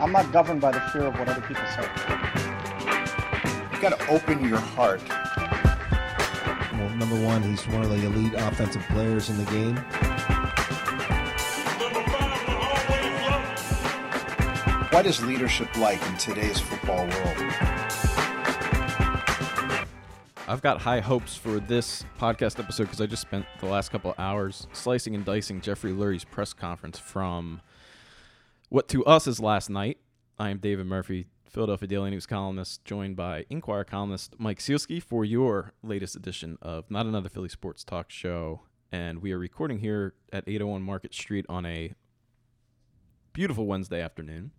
I'm not governed by the fear of what other people say. You got to open your heart. Well, number one, he's one of the elite offensive players in the game. What is leadership like in today's football world? I've got high hopes for this podcast episode because I just spent the last couple of hours slicing and dicing Jeffrey Lurie's press conference from what to us is last night. I am David Murphy, Philadelphia Daily News columnist, joined by Inquirer columnist Mike Sielski for your latest edition of Not Another Philly Sports Talk Show. And we are recording here at 801 Market Street on a beautiful Wednesday afternoon.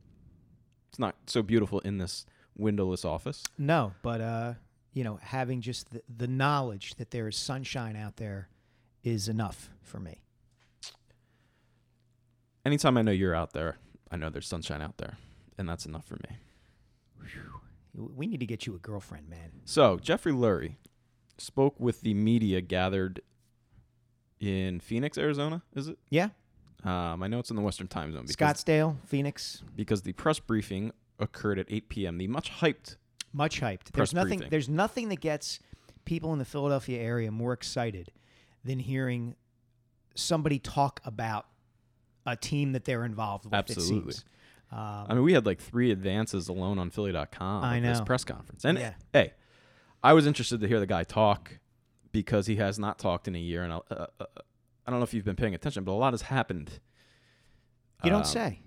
It's not so beautiful in this windowless office. No, but uh, you know, having just the, the knowledge that there is sunshine out there is enough for me. Anytime I know you're out there, I know there's sunshine out there, and that's enough for me. We need to get you a girlfriend, man. So, Jeffrey Lurie spoke with the media gathered in Phoenix, Arizona, is it? Yeah, Um, I know it's in the Western time zone because, Scottsdale, Phoenix, because the press briefing occurred at 8 p.m. The much hyped much hyped. There's nothing. briefing. There's nothing that gets people in the Philadelphia area more excited than hearing somebody talk about a team that they're involved with. Absolutely. It seems. Um, I mean, we had like three advances alone on Philly.com I of this know. press conference. And Yeah. hey, I was interested to hear the guy talk because he has not talked in a year. And I, uh, uh, I don't know if you've been paying attention, but a lot has happened. you don't um, say.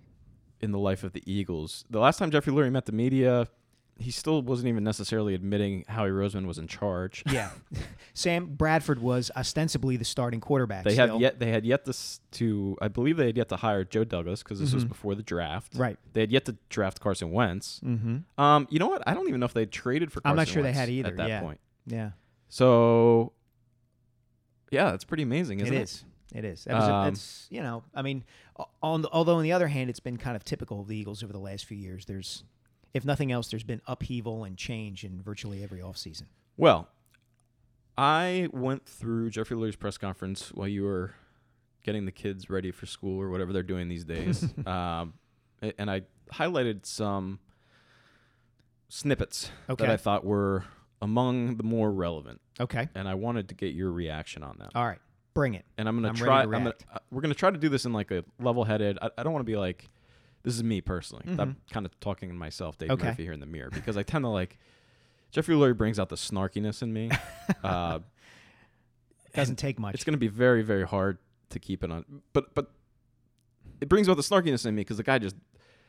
in the life of the Eagles. The last time Jeffrey Lurie met the media, he still wasn't even necessarily admitting Howie Roseman was in charge. Yeah, Sam Bradford was ostensibly the starting quarterback. They had yet they had yet to, to I believe they had yet to hire Joe Douglas because this was Mhm. before the draft. Right. They had yet to draft Carson Wentz. Mm-hmm. Um, you know what? I don't even know if they traded for. Carson I'm not sure they had either, at that yeah. point. Yeah, So, yeah, that's pretty amazing, isn't it it? is. It is. That was a- Um, that's you know. I mean, on the, although on the other hand, it's been kind of typical of the Eagles over the last few years. There's, if nothing else, there's been upheaval and change in virtually every offseason. Well, I went through Jeffrey Lurie's press conference while you were getting the kids ready for school or whatever they're doing these days, um, and I highlighted some snippets Okay. that I thought were among the more relevant, Okay. and I wanted to get your reaction on that. All right. Bring it. and I'm gonna I'm try. to I'm gonna, uh, we're gonna try to do this in like a level-headed. I, I don't want to be like, this is me personally. I'm Mhm. kind of talking to myself, Dave Okay. Murphy, here in the mirror because I tend to like. Jeffrey Lurie brings out the snarkiness in me. uh, Doesn't take much. it's going to be very, very hard to keep it on. But but it brings out the snarkiness in me because the guy just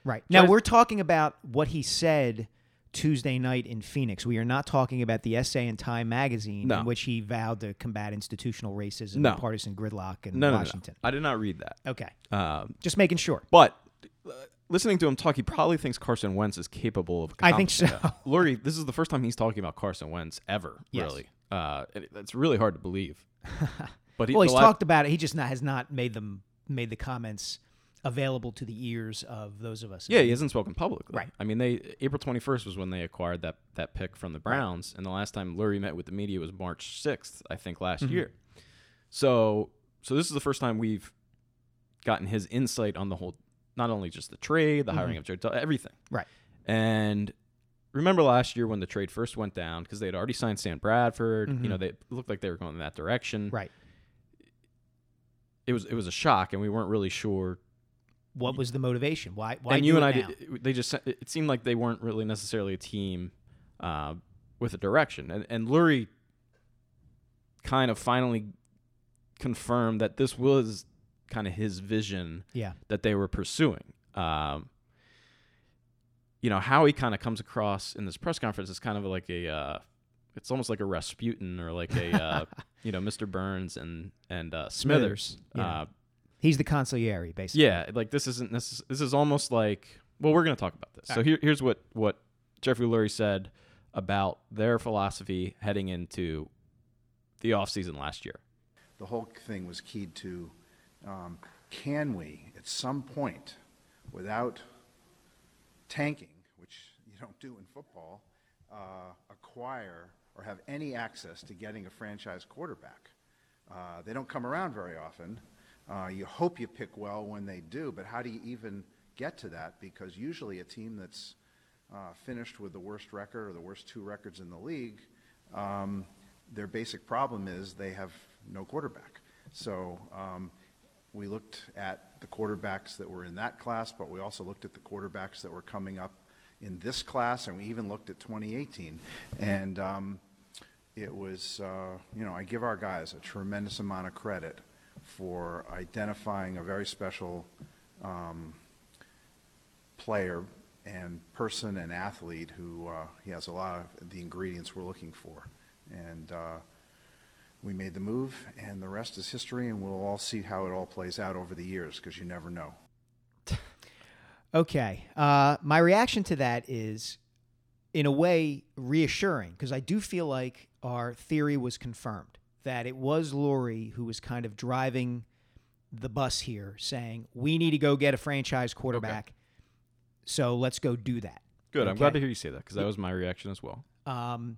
right. Now we're talking about what he said Tuesday night in Phoenix. We are not talking about the essay in Time magazine No. in which he vowed to combat institutional racism No. and partisan gridlock in no, no, no, no. Washington. I did not read that. Okay. Um, Just making sure. but listening to him talk, he probably thinks Carson Wentz is capable of. I think so. that. Lurie, this is the first time he's talking about Carson Wentz ever. Yes. Really, uh, really hard to believe. But he, well, he's la- talked about it. He just not, has not made them made the comments available to the ears of those of us. Yeah, he hasn't spoken publicly. Right. I mean, they April 21st was when they acquired that that pick from the Browns, and the last time Lurie met with the media was March 6th, I think, last Mm-hmm. year. So, so this is the first time we've gotten his insight on the whole, not only just the trade, the hiring of Joe, everything. Mm-hmm. Right. And remember last year when the trade first went down because they had already signed Sam Bradford. You know, they looked like they were going in that direction. Mm-hmm. Right. It was it was a shock, and we weren't really sure What was the motivation? Why? Why and you and I, did, they just it it seemed like they weren't really necessarily a team uh, with a direction, and and Lurie kind of finally confirmed that this was kind of his vision Yeah. that they were pursuing. Um, you know how he kind of comes across in this press conference is kind of like a, uh, it's almost like a Rasputin or like a, uh, you know, Mr. Burns and and uh, Smithers. Smithers, yeah. Uh, He's the consigliere, basically. yeah, like this isn't necess- this is almost like well, we're going to talk about this. So here, here's what what Jeffrey Lurie said about their philosophy heading into the offseason last year. The whole thing was keyed to um, can we, at some point, without tanking, which you don't do in football, uh, acquire or have any access to getting a franchise quarterback? Uh, they don't come around very often. Uh, you hope you pick well when they do, but how do you even get to that? Because usually a team that's uh, finished with the worst record or the worst two records in the league, um, their basic problem is they have no quarterback. So um, we looked at the quarterbacks that were in that class, but we also looked at the quarterbacks that were coming up in this class, and we even looked at 2018. And um, it was, uh, you know, I give our guys a tremendous amount of credit for identifying a very special um, player and person and athlete who uh, he has a lot of the ingredients we're looking for. And uh, we made the move, and the rest is history, and we'll all see how it all plays out over the years because you never know. Okay. Uh, my reaction to that is, in a way, reassuring because I do feel like our theory was confirmed that it was Lurie who was kind of driving the bus here, saying, we need to go get a franchise quarterback. So let's go do that. Good. I'm glad to hear you say that because that was my reaction as well. Um,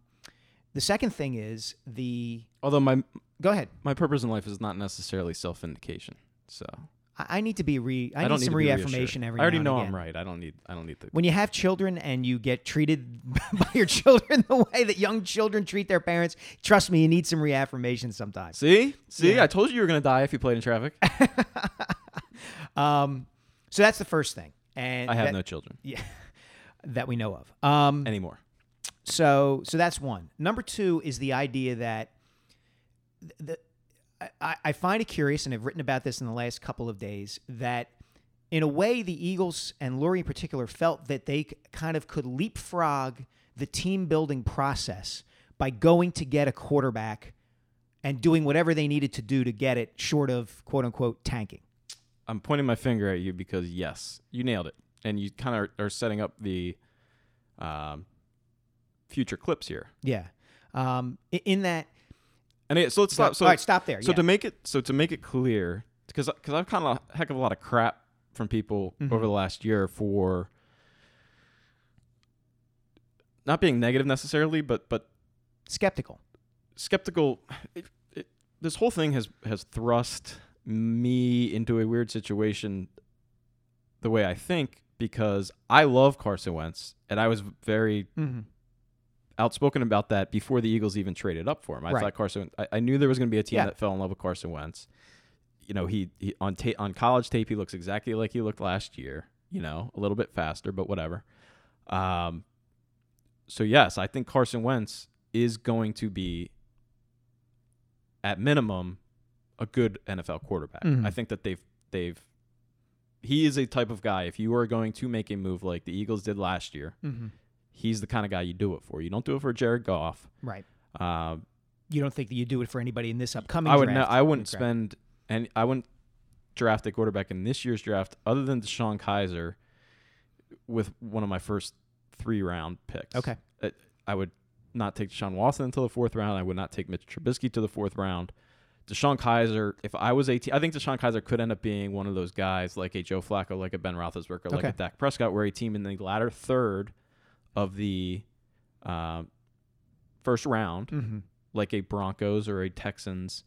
the second thing is the. Although my Go ahead. my purpose in life is not necessarily self vindication. So I, I need to be re. I, I, need some reaffirmation every. I already now know I'm right. I don't need. I don't need the. When you have children and you get treated by your children the way that young children treat their parents, trust me, you need some reaffirmation sometimes. See, see, Yeah. I told you you were gonna die if you played in traffic. Um, so that's the first thing, and I have that, no children yeah, that we know of. Um, anymore. so so that's one. Number two is the idea that the, I, I find it curious, and I've written about this in the last couple of days, that in a way the Eagles and Lurie in particular felt that they kind of could leapfrog the team building process by going to get a quarterback and doing whatever they needed to do to get it, short of quote unquote tanking. I'm pointing my finger at you because yes, you nailed it, and you kind of are, are setting up the um, future clips here. Yeah. Um, in that, And it, so let's stop. So all right, stop there. So yeah. to make it so to make it clear, because because I've kind of a heck of a lot of crap from people Mm-hmm. over the last year for not being negative necessarily, but but skeptical. skeptical. It, it, this whole thing has has thrust me into a weird situation. The way I think, because I love Carson Wentz, and I was very Mm-hmm. Outspoken about that before the Eagles even traded up for him. I Right. thought Carson. I, I knew there was going to be a team Yeah. that fell in love with Carson Wentz. You know, he, he on ta- on college tape he looks exactly like he looked last year. You know, a little bit faster, but whatever. Um. So yes, I think Carson Wentz is going to be, at minimum, a good NFL quarterback. Mhm. I think that they've they've. He is a type of guy. If you are going to make a move like the Eagles did last year, Mm-hmm. He's the kind of guy you do it for. You don't do it for Jared Goff. Right. Uh, You don't think that you do it for anybody in this upcoming I would. Draft? I wouldn't Correct. spend and I wouldn't draft a quarterback in this year's draft other than DeShone Kizer with one of my first three round picks. Okay. Uh, I would not take Deshaun Watson until the fourth round. I would not take Mitch Trubisky to the fourth round. DeShone Kizer, if I was 18, I think DeShone Kizer could end up being one of those guys like a Joe Flacco, like a Ben Roethlisberger, like Okay. a Dak Prescott, where a team in the latter third of the um, first round Mhm. like a Broncos or a Texans,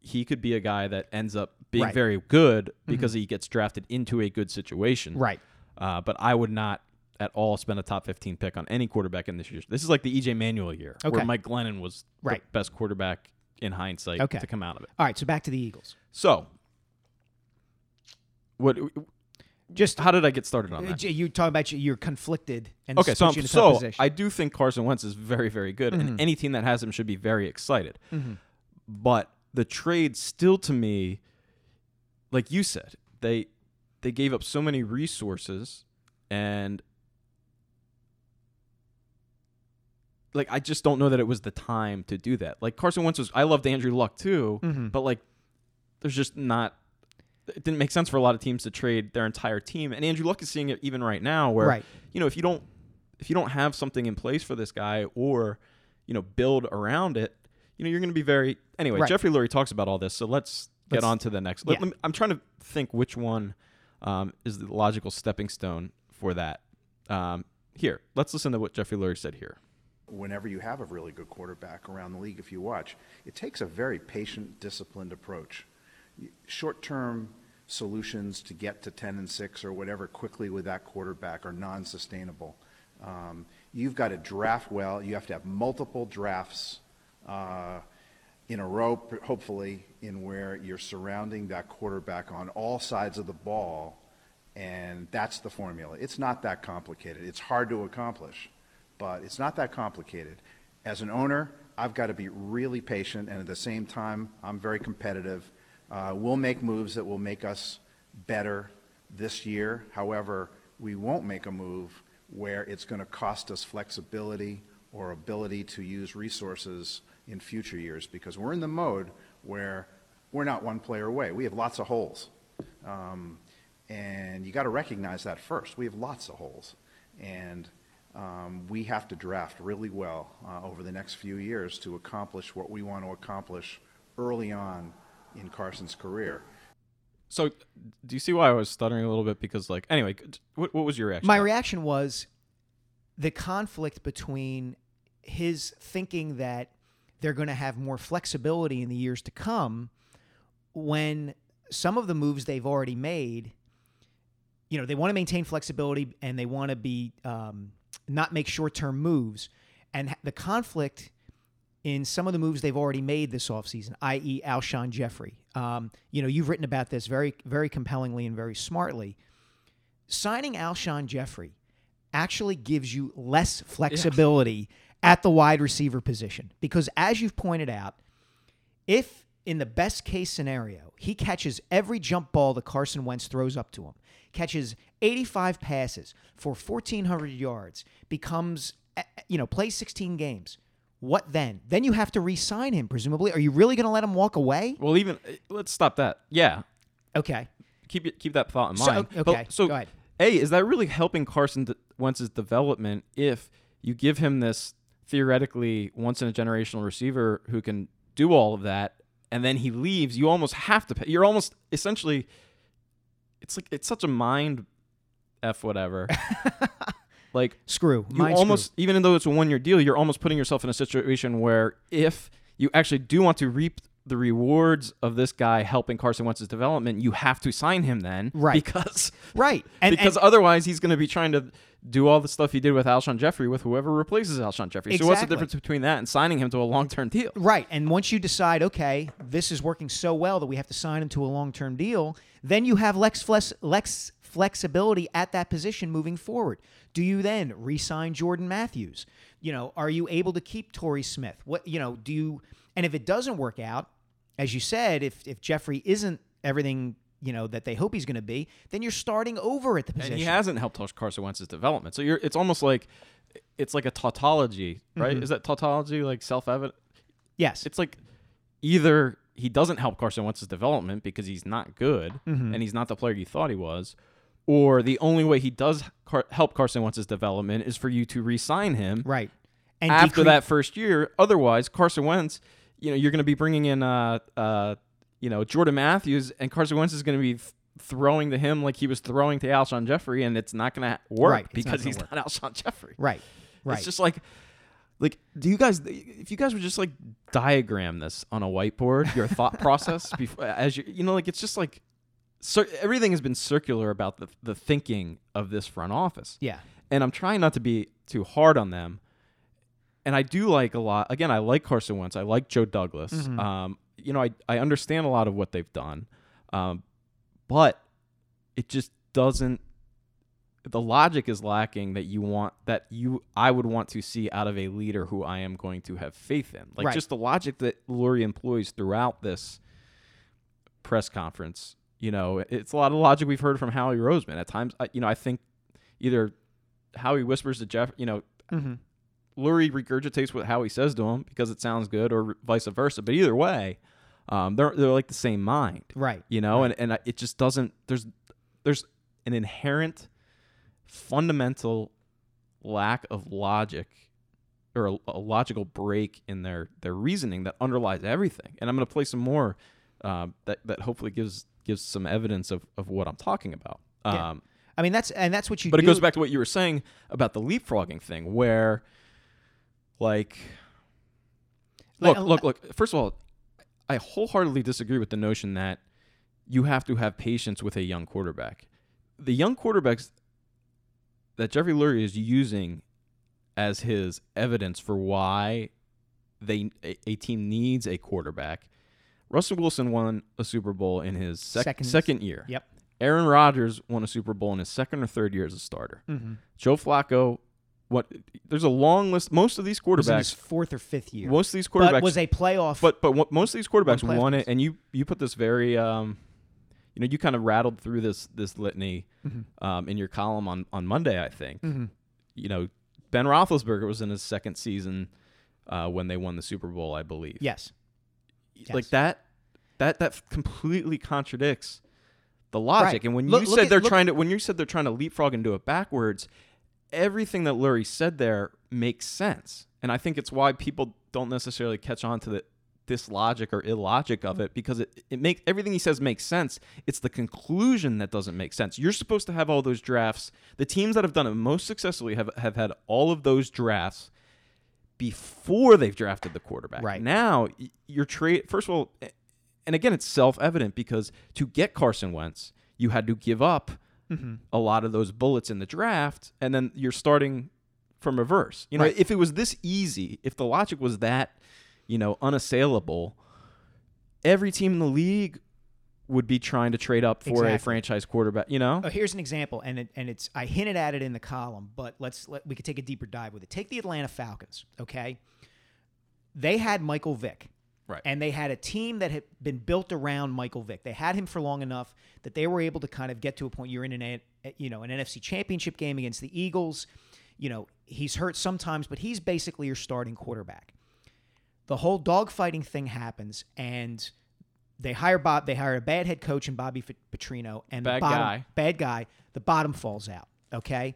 he could be a guy that ends up being Right. Mm-hmm. very good because he gets drafted into a good situation. Right. Uh, but I would not at all spend a top 15 pick on any quarterback in this year. This is like the EJ Manuel year Okay. where Mike Glennon was Right. the best quarterback in hindsight Okay. to come out of it. All right. So back to the Eagles. So, what? Just How did I get started on uh, that? you talking about you- you're conflicted and Okay, so I'm, in a tough so. I do think Carson Wentz is very, very good, Mhm. and any team that has him should be very excited. Mhm. But the trade still, to me, like you said, they they gave up so many resources, and like I just don't know that it was the time to do that. Like Carson Wentz was, I loved Andrew Luck too, Mhm. but like there's just not. It didn't make sense for a lot of teams to trade their entire team, and Andrew Luck is seeing it even right now, where Right. you know if you don't if you don't have something in place for this guy or you know build around it, you know you're going to be very anyway. Right. Jeffrey Lurie talks about all this, so let's get Let's- on to the next. Let- yeah. let me- I'm trying to think which one um, is the logical stepping stone for that. Um, here, let's listen to what Jeffrey Lurie said here. whenever you have a really good quarterback around the league, if you watch, it takes a very patient, disciplined approach. Short-term solutions to get to 10 and 6 or whatever quickly with that quarterback are non-sustainable. Um, you've got to draft well. You have to have multiple drafts uh, in a row, hopefully, in where you're surrounding that quarterback on all sides of the ball, and that's the formula. It's not that complicated. It's hard to accomplish, but it's not that complicated. As an owner, I've got to be really patient, and at the same time, I'm very competitive. Uh, we'll make moves that will make us better this year. However, we won't make a move where it's going to cost us flexibility or ability to use resources in future years because we're in the mode where we're not one player away. We have lots of holes. Um, and you got to recognize that first. We have lots of holes. And um, we have to draft really well uh, over the next few years to accomplish what we want to accomplish early on in Carson's career. So, do you see why I was stuttering a little bit? Because, like, anyway, what, what was your reaction? My reaction was the conflict between his thinking that they're going to have more flexibility in the years to come when some of the moves they've already made, you know, they want to maintain flexibility and they want to be um, not make short term moves. And the conflict in some of the moves they've already made this offseason, i.e., Alshon Jeffery. Um, you know, you've written about this very, very compellingly and very smartly. Signing Alshon Jeffery actually gives you less flexibility at the wide receiver position because, as you've pointed out, if in the best case scenario he catches every jump ball that Carson Wentz throws up to him, catches 85 passes for 1,400 yards, becomes, eh, you know, plays 16 games what then? Then you have to re-sign him, presumably. Are you really going to let him walk away? Well, even let's stop that. Yeah, Okay. keep it- keep that thought in So- mind. okay, But- so, go ahead. a is that really helping Carson Wentz's development if you give him this theoretically once in a generational receiver who can do all of that, and then he leaves? You almost have to. Pay, you're almost essentially. It's like it's such a mind f whatever. like Screw. you almost screw. even though it's a one year deal, you're almost putting yourself in a situation where if you actually do want to reap the rewards of this guy helping Carson Wentz's development, you have to sign him then, Right. Because Right. And, because and- otherwise he's going to be trying to do all the stuff he did with Alshon Jeffery with whoever replaces Alshon Jeffery. So what's the difference between that and signing him to a long term deal? Right. And once you decide, okay, this is working so well that we have to sign him to a long term deal, then you have lex, flex, lex flexibility at that position moving forward. Do you then re sign Jordan Matthews? You know, are you able to keep Torrey Smith? What, you know, do you, and if it doesn't work out, as you said, if, if Jeffery isn't everything, you know, that they hope he's going to be, then you're starting over at the position. And he hasn't helped Carson Wentz's development. So you're it's almost like it's like a tautology, right? Mm-hmm. Is that tautology like self evident? yes. it's like either he doesn't help Carson Wentz's development because he's not good Mm-hmm. and he's not the player you thought he was, or the only way he does car- help Carson Wentz's development is for you to re-sign him right. And after decre- that first year. Otherwise, Carson Wentz, you know, you're going to be bringing in, uh, uh, you know, Jordan Matthews, and Carson Wentz is going to be th- throwing to him like he was throwing to Alshon Jeffery, and it's not going to work Right, it's not because he's work. not Alshon Jeffery. Right. Right. It's just like, like, do you guys, if you guys would just like diagram this on a whiteboard, your thought process before, as you, you know, like it's just like, cir- everything has been circular about the the thinking of this front office, yeah. and I'm trying not to be too hard on them. And I do like a lot. Again, I like Carson Wentz. I like Joe Douglas. Mm-hmm. Um, you know, I I understand a lot of what they've done, um, but it just doesn't the logic is lacking that you want that you I would want to see out of a leader who I am going to have faith in. Like Right. just the logic that Lurie employs throughout this press conference. You know, it's a lot of logic we've heard from Howie Roseman. At times, I, you know, I think either Howie whispers to Jeff, you know, Mm-hmm. Lurie regurgitates what Howie says to him because it sounds good, or vice versa. But either way, um, they're they're like the same mind Right. you know and and it just doesn't there's there's an inherent fundamental lack of logic or a, a logical break in their their reasoning that underlies everything and i'm going to play some more um, that that hopefully gives gives some evidence of, of what i'm talking about Yeah. um, I mean that's and that's what you but do. it goes back to what you were saying about the leapfrogging thing where like Like, look look look first of all i wholeheartedly disagree with the notion that you have to have patience with a young quarterback. The young quarterbacks that Jeffrey Lurie is using as his evidence for why they a, a team needs a quarterback. Russell Wilson won a Super Bowl in his sec- Second- second year. Yep. Aaron Rodgers won a Super Bowl in his second or third year as a starter. Mm-hmm. Joe Flacco, what? There's a long list. Most of these Was in his quarterbacks, fourth or fifth year. most of these quarterbacks, but was a playoff. but but what, most of these quarterbacks Won it, and you you put this very um, you know, you kind of rattled through this this litany Mm-hmm. um, in your column on on Monday, I think. Mhm. You know, Ben Roethlisberger was in his second season uh, when they won the Super Bowl, I believe. yes. Like that that that completely contradicts the logic. Right. And when Look- you said at- they're trying to when you said they're trying to leapfrog and do it backwards, everything that Lurie said there makes sense. And I think it's why people don't necessarily catch on to the this logic or illogic of it because it, it makes everything he says makes sense. It's the conclusion that doesn't make sense. You're supposed to have all those drafts. The teams that have done it most successfully have, have had all of those drafts before they've drafted the quarterback. Right. Now, you're trade first of all, and again, it's self-evident because to get Carson Wentz, you had to give up mm-hmm. a lot of those bullets in the draft, and then you're starting from reverse. You know, Right. if it was this easy, if the logic was that, you know, unassailable, every team in the league would be trying to trade up for a franchise quarterback. You know, Oh, here's an example, and it, and it's I hinted at it in the column, but let's let we could take a deeper dive with it. Take the Atlanta Falcons, okay? They had Michael Vick, Right. And they had a team that had been built around Michael Vick. They had him for long enough that they were able to kind of get to a point. You're in an A- you know an NFC Championship game against the Eagles. You know he's hurt sometimes, but he's basically your starting quarterback. The whole dogfighting thing happens, and they hire Bob. They hire a bad head coach and Bobby F- Petrino, and Bad the bottom, guy. bad guy. The bottom falls out. Okay,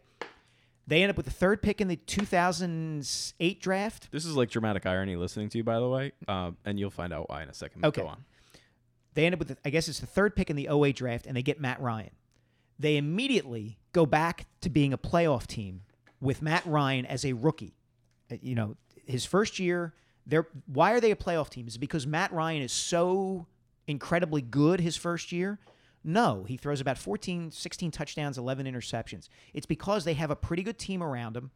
they end up with the third pick in the 2008 draft. this is like dramatic irony listening to you, by the way, um, and you'll find out why in a second. Okay. Go on. They end up with, the, I guess it's the third pick in the 08 draft, and they get Matt Ryan. They immediately go back to being a playoff team with Matt Ryan as a rookie. Uh, You know, his first year, they're why are they a playoff team? Is it because Matt Ryan is so incredibly good his first year? No, he throws about 14, 16 touchdowns, 11 interceptions. It's because they have a pretty good team around him,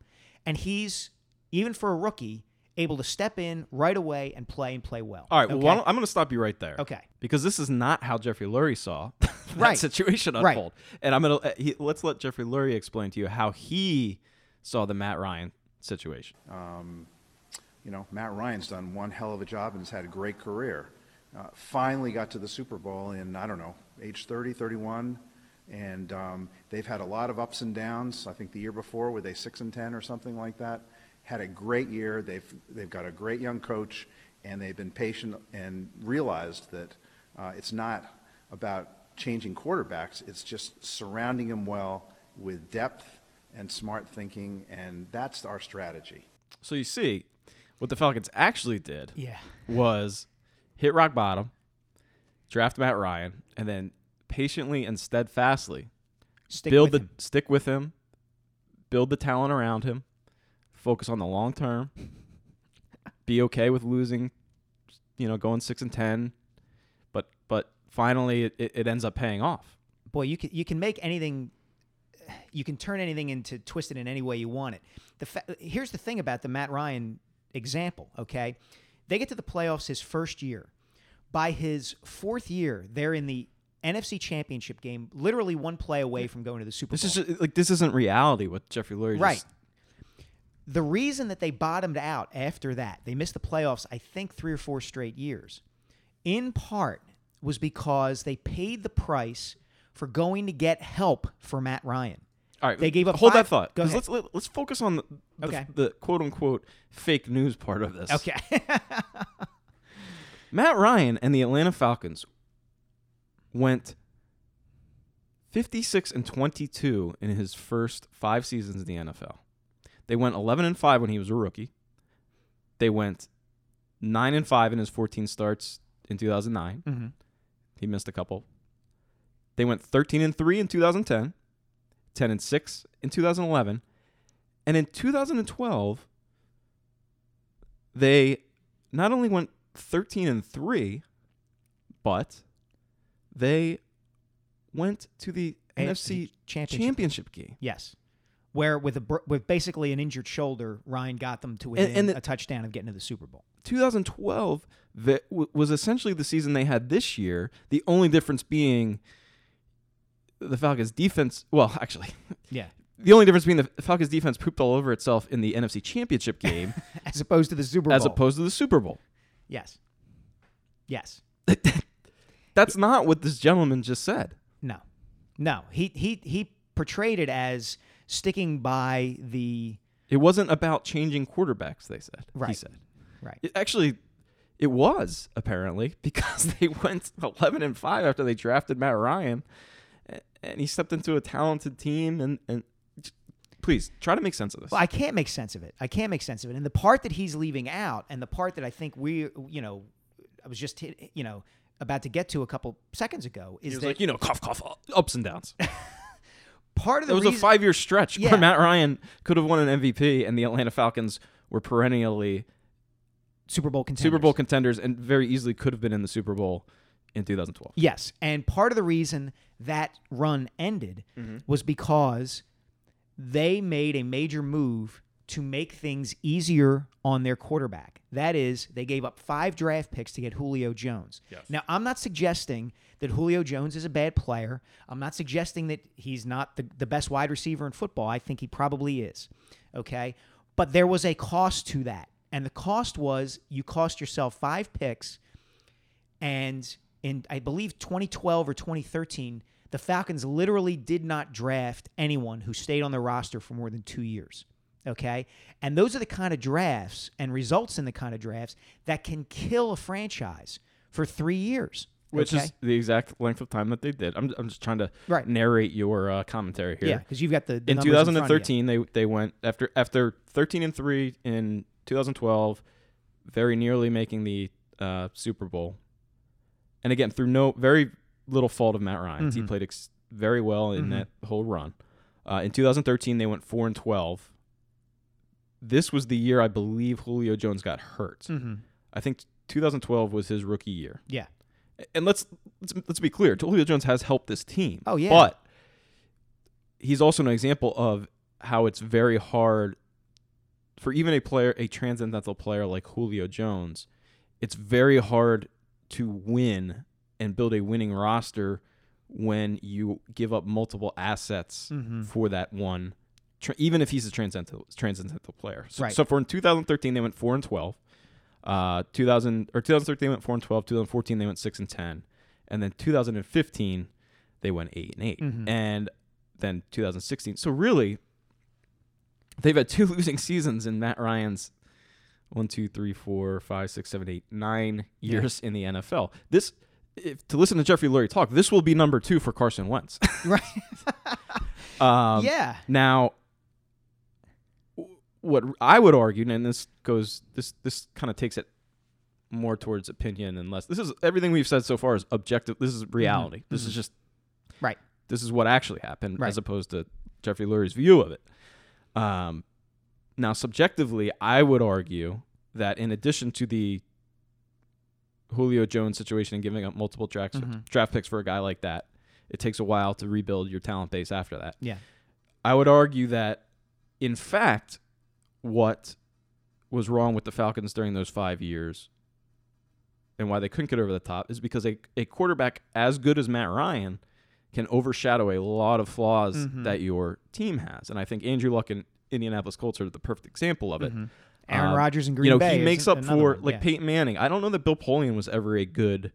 and he's, even for a rookie, able to step in right away and play and play well. All right. Well, Okay? why don't- I'm going to stop you right there. Okay. Because this is not how Jeffrey Lurie saw that Right. situation Right. unfold. And I'm going to uh, he, let's let Jeffrey Lurie explain to you how he saw the Matt Ryan situation. Um, you know, Matt Ryan's done one hell of a job and has had a great career. Uh, finally got to the Super Bowl in, I don't know, age 30, 31. And um, they've had a lot of ups and downs. I think the year before, were they 6 and 10 or something like that? Had a great year. They've, they've got a great young coach, and they've been patient and realized that uh, it's not about changing quarterbacks, it's just surrounding them well with depth and smart thinking, and that's our strategy. So you see, what the Falcons actually did Yeah. was hit rock bottom, draft Matt Ryan, and then patiently and steadfastly Stick build with the him. stick with him, build the talent around him, focus on the long term, be okay with losing, you know, going six and ten, but but finally it, it, it ends up paying off. boy, you can you can make anything, you can turn anything into twist it in any way you want it. The fa- here's the thing about the Matt Ryan example. Okay, they get to the playoffs his first year. By his fourth year, they're in the NFC Championship game, literally one play away from going to the Super This Bowl. is uh, like this isn't reality. What Jeffrey Lurie Right. just the reason that they bottomed out after that, they missed the playoffs, I think, three or four straight years, in part was because they paid the price for going to get help for Matt Ryan. All right, They gave up Hold five- that thought. Go ahead. Let's let, let's focus on the, the, Okay. the quote unquote fake news part of this. Okay. Matt Ryan and the Atlanta Falcons went 56 and 22 in his first five seasons in the NFL. They went 11 and 5 when he was a rookie. They went 9 and 5 in his 14 starts in 2009. Mhm. He missed a couple. They went 13 and 3 in 2010, 10 and 6 in 2011, and in 2012 they not only went 13 and 3, but they went to the AFC NFC championship. championship game. Yes. Where with a br- with basically an injured shoulder, Ryan got them to within and the- a touchdown of getting to the Super Bowl. 2012 that w- was essentially the season they had this year. The only difference being the Falcons defense. Well, actually, Yeah. the only difference being the Falcons defense pooped all over itself in the NFC Championship game As opposed to the Super Bowl. as opposed to the Super Bowl. Yes. Yes. That's not what this gentleman just said. No. No. He he he portrayed it as sticking by the It wasn't about changing quarterbacks. They said. He said. right. It, actually, it was apparently because they went 11 and five after they drafted Matt Ryan, and he stepped into a talented team. And and please try to make sense of this. Well, I can't make sense of it. I can't make sense of it. And the part that he's leaving out, and the part that I think we, you know, I was just, hit, you know, about to get to a couple seconds ago is that like, you know, cough, cough, uh, ups and downs. part of It was reason, a five-year stretch Yeah. where Matt Ryan could have won an MVP, and the Atlanta Falcons were perennially Super Bowl contenders. Super Bowl contenders, and very easily could have been in the Super Bowl in 2012. Yes, and part of the reason that run ended Mm-hmm. was because they made a major move to make things easier on their quarterback. That is, they gave up five draft picks to get Julio Jones. Yes. Now, I'm not suggesting that Julio Jones is a bad player. I'm not suggesting that he's not the, the best wide receiver in football. I think he probably is. Okay. But there was a cost to that. And the cost was you cost yourself five picks and in I believe 2012 or 2013, the Falcons literally did not draft anyone who stayed on their roster for more than two years. Okay. And those are the kind of drafts and results in the kind of drafts that can kill a franchise for three years. Which okay? is the exact length of time that they did. I'm, I'm just trying to Right. narrate your uh, commentary here. yeah, because you've got the, the in numbers front of you. 2013 they they went after after 13 and 3 in 2012 very nearly making the uh, Super Bowl and again through no very little fault of Matt Ryan he Mhm. played ex- very well in Mhm. that whole run uh, in 2013 they went 4 and 12 this was the year I believe Julio Jones got hurt Mhm. I think 2012 was his rookie year Yeah. and let's let's let's be clear Julio Jones has helped this team Oh, yeah. but he's also an example of how it's very hard for even a player, a transcendental player like Julio Jones, it's very hard to win and build a winning roster when you give up multiple assets Mhm. for that one, tra- even if he's a transcendental transcendental player. So, Right. so for in 2013 they went four and 12. Uh, 2000 or 2013 they went four and 12. 2014 they went six and 10, and then 2015 they went eight and 8 Mhm. and then 2016. So really, they've had two losing seasons in Matt Ryan's one, two, three, four, five, six, seven, eight, nine Yeah. years in the NFL. This, if, to listen to Jeffrey Lurie talk, this will be number two for Carson Wentz. Right. um, yeah. Now, what I would argue, and this goes, this this kind of takes it more towards opinion and less. This is everything we've said so far is objective. This is reality. This is just Right. this is what actually happened Right. as opposed to Jeffrey Lurie's view of it. Um, now, subjectively, I would argue that in addition to the Julio Jones situation and giving up multiple draft, Mhm. draft picks for a guy like that, it takes a while to rebuild your talent base after that. Yeah. I would argue that, in fact, what was wrong with the Falcons during those five years and why they couldn't get over the top is because a, a quarterback as good as Matt Ryan can overshadow a lot of flaws Mhm. that your team has. And I think Andrew Luck and Indianapolis Colts are the perfect example of it. Mhm. Aaron Um, Rodgers and Green you know, Bay. he makes up for one. like yeah. Peyton Manning. I don't know that Bill Polian was ever a good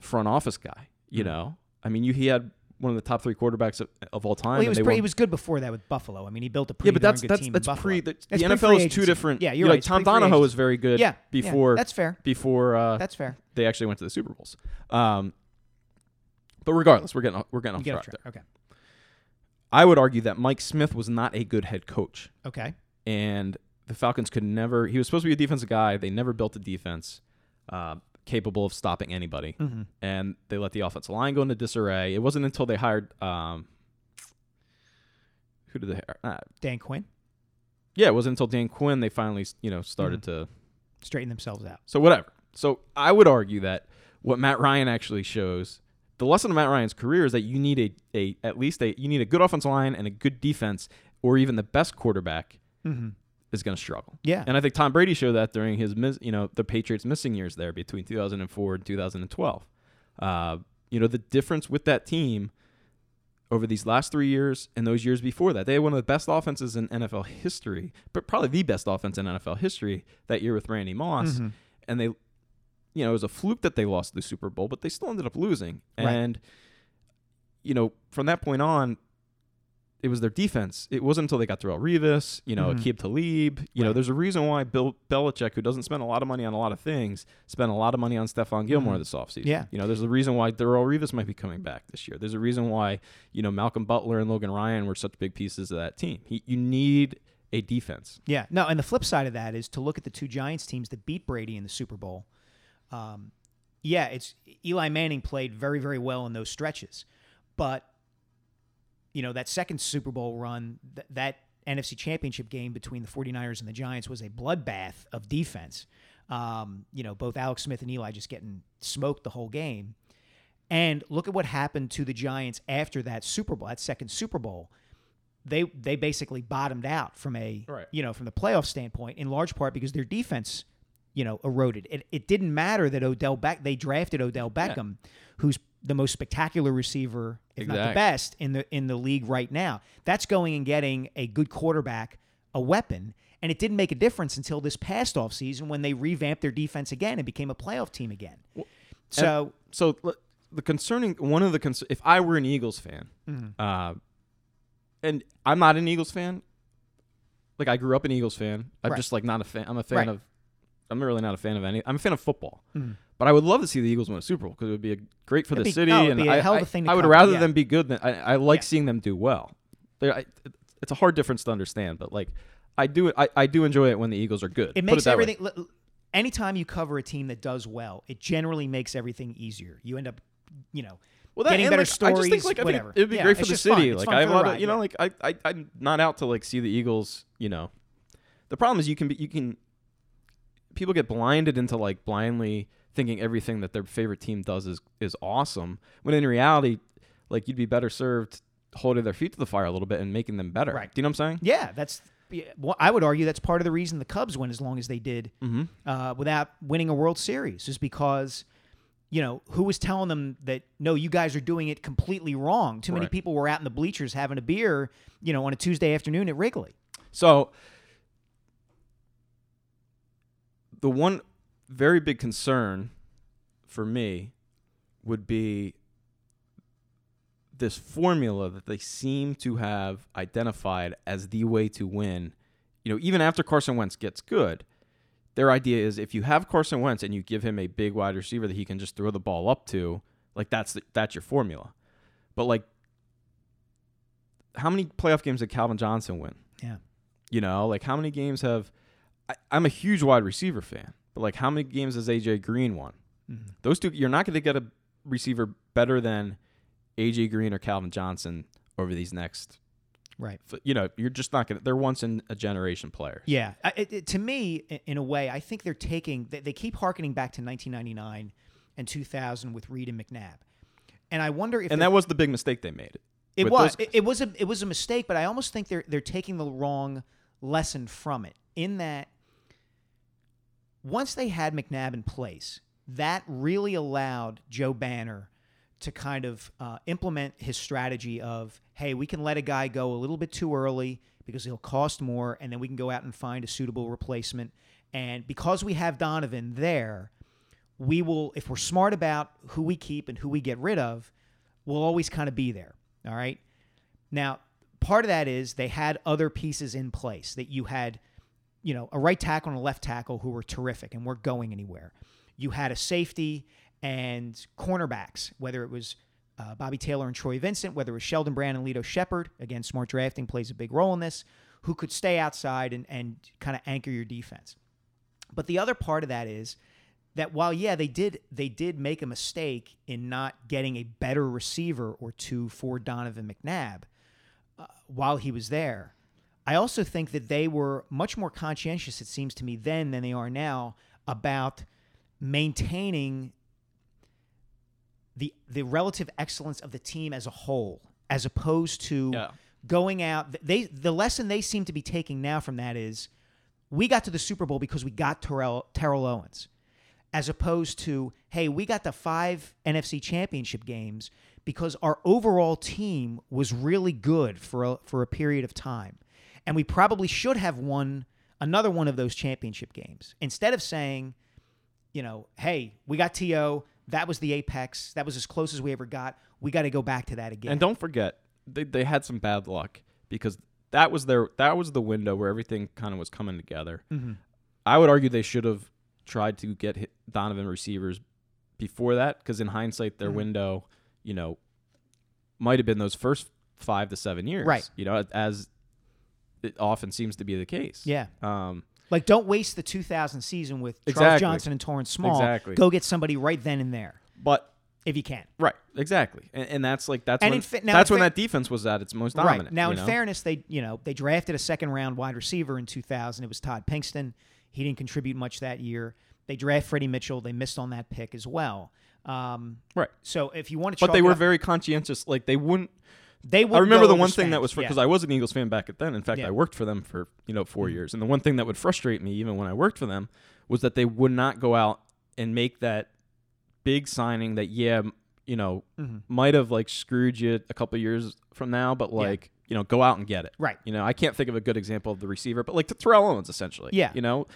front office guy. You Mhm. know, I mean, you he had one of the top three quarterbacks of, of all time. Well, he was pretty, he was good before that with Buffalo. I mean, he built a pretty yeah, but that's good that's that's pre. The, the NFL is two different. Yeah, you you're right. Like Tom Donahoe was very good. Yeah, yeah, before that's fair. before uh, That's fair. they actually went to the Super Bowls. Um, but regardless, we're getting off- we're getting off Get track there. track. Okay. I would argue that Mike Smith was not a good head coach, Okay. and the Falcons could never. He was supposed to be a defensive guy. They never built a defense uh, capable of stopping anybody, Mm-hmm. and they let the offensive line go into disarray. It wasn't until they hired. Um, who did they hire? Uh, Dan Quinn yeah, it wasn't until Dan Quinn they finally, you know, started to straighten themselves out. So whatever. So I would argue that what Matt Ryan actually shows the lesson of Matt Ryan's career is that you need a, a at least a you need a good offensive line and a good defense, or even the best quarterback is going to struggle. Yeah. and I think Tom Brady showed that during his you know the Patriots missing years there between 2004 and 2012. Uh, you know the difference with that team over these last three years and those years before that. They had one of the best offenses in NFL history, but probably the best offense in NFL history that year with Randy Moss. Mm-hmm. And they, you know, it was a fluke that they lost the Super Bowl, but they still ended up losing. Right. And, you know, from that point on, it was their defense. It wasn't until they got Darrelle Revis, you know, Mhm. Aqib Talib. You know, there's a reason why Bill Belichick, who doesn't spend a lot of money on a lot of things, spent a lot of money on Stephon Gilmore Mhm. this offseason. Yeah. You know, there's a reason why Darrelle Revis might be coming back this year. There's a reason why, you know, Malcolm Butler and Logan Ryan were such big pieces of that team. He, you need a defense. Yeah. No, and the flip side of that is to look at the two Giants teams that beat Brady in the Super Bowl. Um, yeah, it's Eli Manning played very, very well in those stretches, but you know that second Super Bowl run, th- that NFC Championship game between the 49ers and the Giants was a bloodbath of defense. Um, you know, both Alex Smith and Eli just getting smoked the whole game. And look at what happened to the Giants after that Super Bowl, that second Super Bowl. They they basically bottomed out from a Right. you know from the playoff standpoint in large part because their defense you know eroded. It, it didn't matter that Odell Beck they drafted Odell Beckham, who's the most spectacular receiver, if not the best in the in the league right now. That's going and getting a good quarterback, a weapon. And it didn't make a difference until this past offseason when they revamped their defense again and became a playoff team again. So so the concerning one of the cons- if I were an Eagles fan, Mm-hmm. uh, and I'm not an Eagles fan. Like I grew up an Eagles fan. I'm Right. just like not a fan. I'm a fan Right. of. I'm really not a fan of any. I'm a fan of football. Mhm. But I would love to see the Eagles win a Super Bowl because it would be a, great for It'd the be- city, oh, and be a I, hell of a I- thing to I would rather yeah. them be good than I, I like Yeah. seeing them do well. I, it's a hard difference to understand, but like I do, I, I do enjoy it when the Eagles are good. it makes way. everything. l- Anytime you cover a team that does well, it generally makes everything easier. You end up, you know, well, that, getting better like, I just stories, think like I think whatever. it'd be Yeah, great for the just fun. city. Like I have a lot of ride, you know, like I I I'm not out to like see the Eagles. You know, the problem is you can be you can people get blinded into like blindly thinking everything that their favorite team does is is awesome when in reality, like you'd be better served holding their feet to the fire a little bit and making them better. Right. Do you know what I'm saying? Yeah, that's. yeah, Well, I would argue that's part of the reason the Cubs went as long as they did Mm-hmm. uh, without winning a World Series, is because, you know, who was telling them that no, you guys are doing it completely wrong. Too many Right. people were out in the bleachers having a beer, you know, on a Tuesday afternoon at Wrigley. So the one very big concern for me would be this formula that they seem to have identified as the way to win. You know, even after Carson Wentz gets good, their idea is if you have Carson Wentz and you give him a big wide receiver that he can just throw the ball up to, like that's the, that's your formula. But like how many playoff games did Calvin Johnson win? Yeah. You know, like how many games have I, I'm a huge wide receiver fan, but like how many games has AJ Green won? Mm-hmm. Those two, you're not going to get a receiver better than AJ Green or Calvin Johnson over these next. Right. You know, you're just not going to. They're once in a generation players. Yeah, I- it, it, to me, in a way, I think they're taking. They, they keep harkening back to 1999 and 2000 with Reed and McNabb, and I wonder if and that was the big mistake they made. It was. It, it was a. It was a mistake, but I almost think they're they're taking the wrong lesson from it. In that, once they had McNabb in place, that really allowed Joe Banner to kind of uh, implement his strategy of, hey, we can let a guy go a little bit too early because he'll cost more, and then we can go out and find a suitable replacement. And because we have Donovan there, we will, if we're smart about who we keep and who we get rid of, we'll always kind of be there. All right. Now, part of that is they had other pieces in place that you had, you know, a right tackle and a left tackle who were terrific and weren't going anywhere. You had a safety and cornerbacks, whether it was uh, Bobby Taylor and Troy Vincent, whether it was Sheldon Brown and Lito Shepard. Again, smart drafting plays a big role in this, who could stay outside and, and kind of anchor your defense. But the other part of that is that while yeah they did they did make a mistake in not getting a better receiver or two for Donovan McNabb uh, while he was there, I also think that they were much more conscientious it seems to me then than they are now about maintaining the the relative excellence of the team as a whole, as opposed to Yeah. going out. They the lesson they seem to be taking now from that is we got to the Super Bowl because we got Terrell Terrell Owens, as opposed to hey we got the five NFC Championship games because our overall team was really good for a, for a period of time, and we probably should have won another one of those championship games instead of saying you know, hey, we got TO. That was the apex. That was as close as we ever got. We got to go back to that again. And don't forget, they, they had some bad luck because that was their that was the window where everything kind of was coming together. Mm-hmm. I would argue they should have tried to get hit Donovan receivers before that because in hindsight, Mm-hmm. their window, you know, might have been those first five to seven years. Right. You know, as it often seems to be the case. Yeah. Um, like, don't waste the 2000 season with Charles Exactly. Johnson and Torrance Small. Exactly. Go get somebody right then and there but if you can. right, exactly, and, and that's like that's And when fa- now that's when fa- that defense was at its most dominant. Right now, in know? fairness, they you know they drafted a second round wide receiver in 2000. It was Todd Pinkston. He didn't contribute much that year. They draft Freddie Mitchell. They missed on that pick as well. Um, right. so if you want to, But they were very conscientious. Like they wouldn't They I remember the one thing that was because Yeah. I was an Eagles fan back at then. In fact, Yeah. Mm-hmm. I worked for them for you know 4 years, and the one thing that would frustrate me even when I worked for them was that they would not go out and make that big signing that yeah, you know, Mm-hmm. might have like screwed you a couple years from now, but like you know, go out and get it. Right. You know, I can't think of a good example of the receiver, but like to Terrell Owens essentially. Yeah. You know,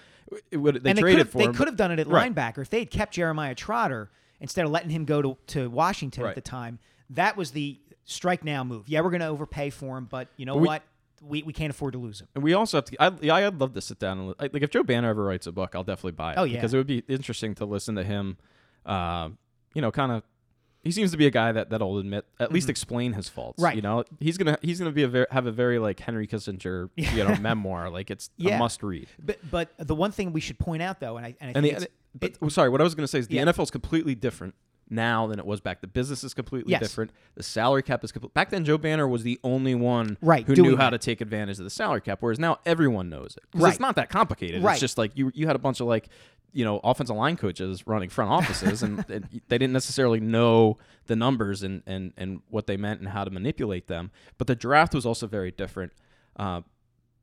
it would they and traded could have, for they him. could have done it at Right. linebacker if they had kept Jeremiah Trotter instead of letting him go to, to Washington at the time. That was the strike now move. Yeah, we're going to overpay for him, but you know But we- what? We, we can't afford to lose him. And we also have to. I, yeah, I'd love to sit down and like if Joe Banner ever writes a book, I'll definitely buy it. Oh, yeah. because it would be interesting to listen to him. Uh, you know, kind of. He seems to be a guy that that'll admit at least explain his faults. Mm-hmm. Right. You know, he's gonna he's gonna be a very have a very like Henry Kissinger you know memoir. Like it's Yeah. a must read. But but the one thing we should point out though, and I and I And think the, it's, but, sorry, what I was gonna say is the Yeah. NFL is completely different now than it was back. The business is completely Yes. different. The salary cap is complete. Back then, Joe Banner was the only one Right, who knew how that. to take advantage of the salary cap. Whereas now everyone knows it. Right. It's not that complicated. Right. It's just like you you had a bunch of like you know offensive line coaches running front offices, and, and they didn't necessarily know the numbers and and and what they meant and how to manipulate them. But the draft was also very different. Uh,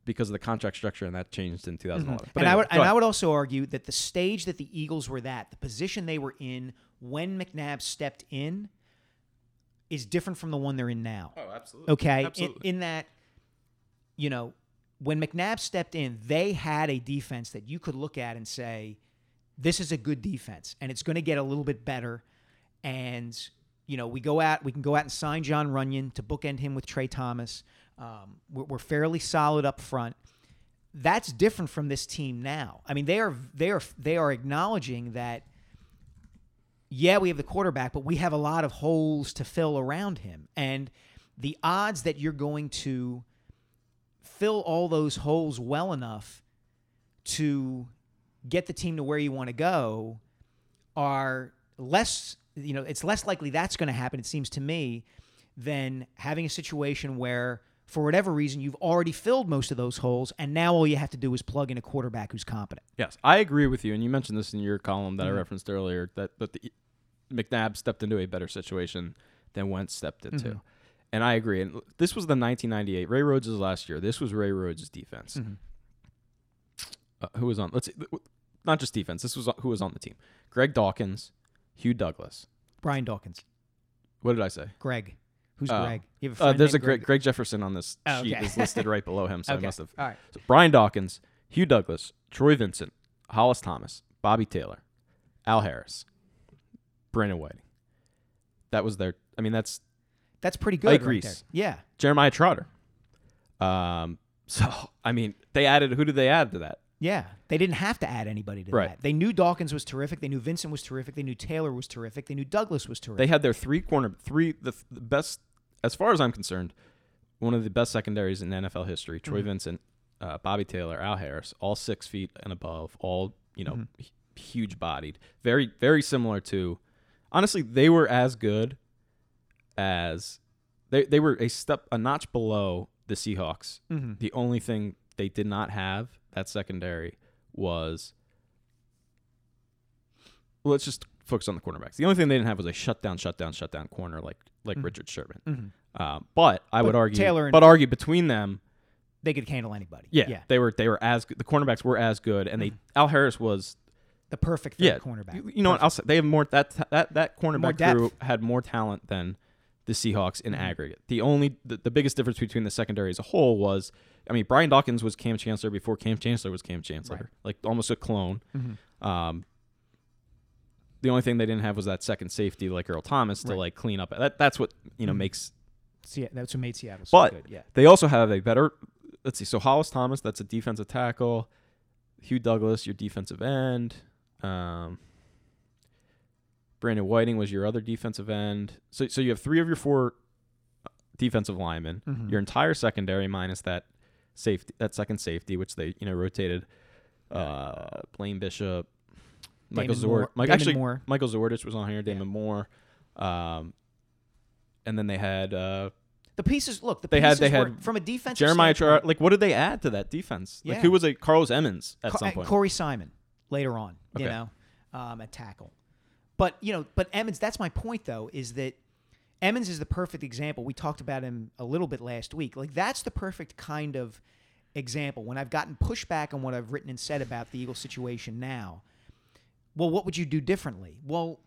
because of the contract structure, and that changed in 2011. But and I would and I would also argue that the stage that the Eagles were at, the position they were in when McNabb stepped in, is different from the one they're in now. Oh, absolutely. Okay, in, in that, you know, when McNabb stepped in, they had a defense that you could look at and say, "This is a good defense, and it's going to get a little bit better." And you know, we go out, we can go out and sign Jon Runyan to bookend him with Tra Thomas. Um, we're, we're fairly solid up front. That's different from this team now. I mean, they are they are they are acknowledging that yeah, we have the quarterback, but we have a lot of holes to fill around him. And the odds that you're going to fill all those holes well enough to get the team to where you want to go are less, you know, it's less likely that's going to happen, it seems to me, than having a situation where, for whatever reason, you've already filled most of those holes, and now all you have to do is plug in a quarterback who's competent. Yes, I agree with you, and you mentioned this in your column Mm-hmm. that I referenced earlier that that the McNabb stepped into a better situation than Wentz stepped into, Mm-hmm. and I agree. And this was the 1998 Ray Rhodes' last year. This was Ray Rhodes' defense. Mm-hmm. Uh, who was on? Let's see, not just defense. This was who was on the team: Greg Dawkins, Hugh Douglas. Brian Dawkins, What did I say? Greg. Who's Oh. Greg? You have a Uh, there's a Greg, Greg Jefferson on this Oh, sheet okay. is listed right below him, so Okay. I must have. All right. So Brian Dawkins, Hugh Douglas, Troy Vincent, Hollis Thomas, Bobby Taylor, Al Harris, Brandon Whiting. That was their. I mean, that's That's pretty good. Ike right Reese. there. Yeah. Jeremiah Trotter. Um. So I mean, they added. Who did they add to that? Yeah. They didn't have to add anybody to Right. that. They knew Dawkins was terrific. They knew Vincent was terrific. They knew Taylor was terrific. They knew Douglas was terrific. They had their three corner, three the, the best, as far as I'm concerned, one of the best secondaries in NFL history. Troy Vincent, uh, Bobby Taylor, Al Harris, all six feet and above, all you know, hu- huge bodied, very very similar to. Honestly, they were as good as they they were a step a notch below the Seahawks. The only thing they did not have that secondary was let's just focus on the cornerbacks. The only thing they didn't have was a shutdown, shutdown, shutdown corner like like Richard Sherman. Mhm. Uh, but I would argue, Taylor but argue between them, They could handle anybody. yeah, yeah. they were they were as good. The cornerbacks were as good, and they Mm-hmm. Al Harris was The perfect third yeah. cornerback. You, you know what? I'll say they have more that that that cornerback crew had more talent than the Seahawks in Mm-hmm. aggregate. The only the, the biggest difference between the secondary as a whole was, I mean, Brian Dawkins was Kam Chancellor before Kam Chancellor was Kam Chancellor, Right. like almost a clone. Mhm. Um, the only thing they didn't have was that second safety like Earl Thomas to Right. like clean up. That that's what you know Mhm. makes. See, that's what made Seattle so But good. Yeah. they also have a better. Let's see. So Hollis Thomas, that's a defensive tackle. Hugh Douglas, your defensive end. Um, Brandon Whiting was your other defensive end. So so you have three of your four uh, defensive linemen. Mhm. Your entire secondary minus that safety, that second safety, which they you know rotated. Uh, Blaine Bishop, Michael Damon Zord, Moore- Mike, actually Moore. Michael Zordich was on here. Damon Moore, um, and then they had uh, The pieces look. The They had- they had from a defensive Jeremiah. Char- like, what did they add to that defense? Like, who was a Carlos Emmons at Co- some uh, point? Corey Simon later on, you know, um, at tackle. But you know, but Emmons. That's my point, though, is that Emmons is the perfect example. We talked about him a little bit last week. Like that's the perfect kind of example. When I've gotten pushback on what I've written and said about the Eagles situation now, well, what would you do differently? Well,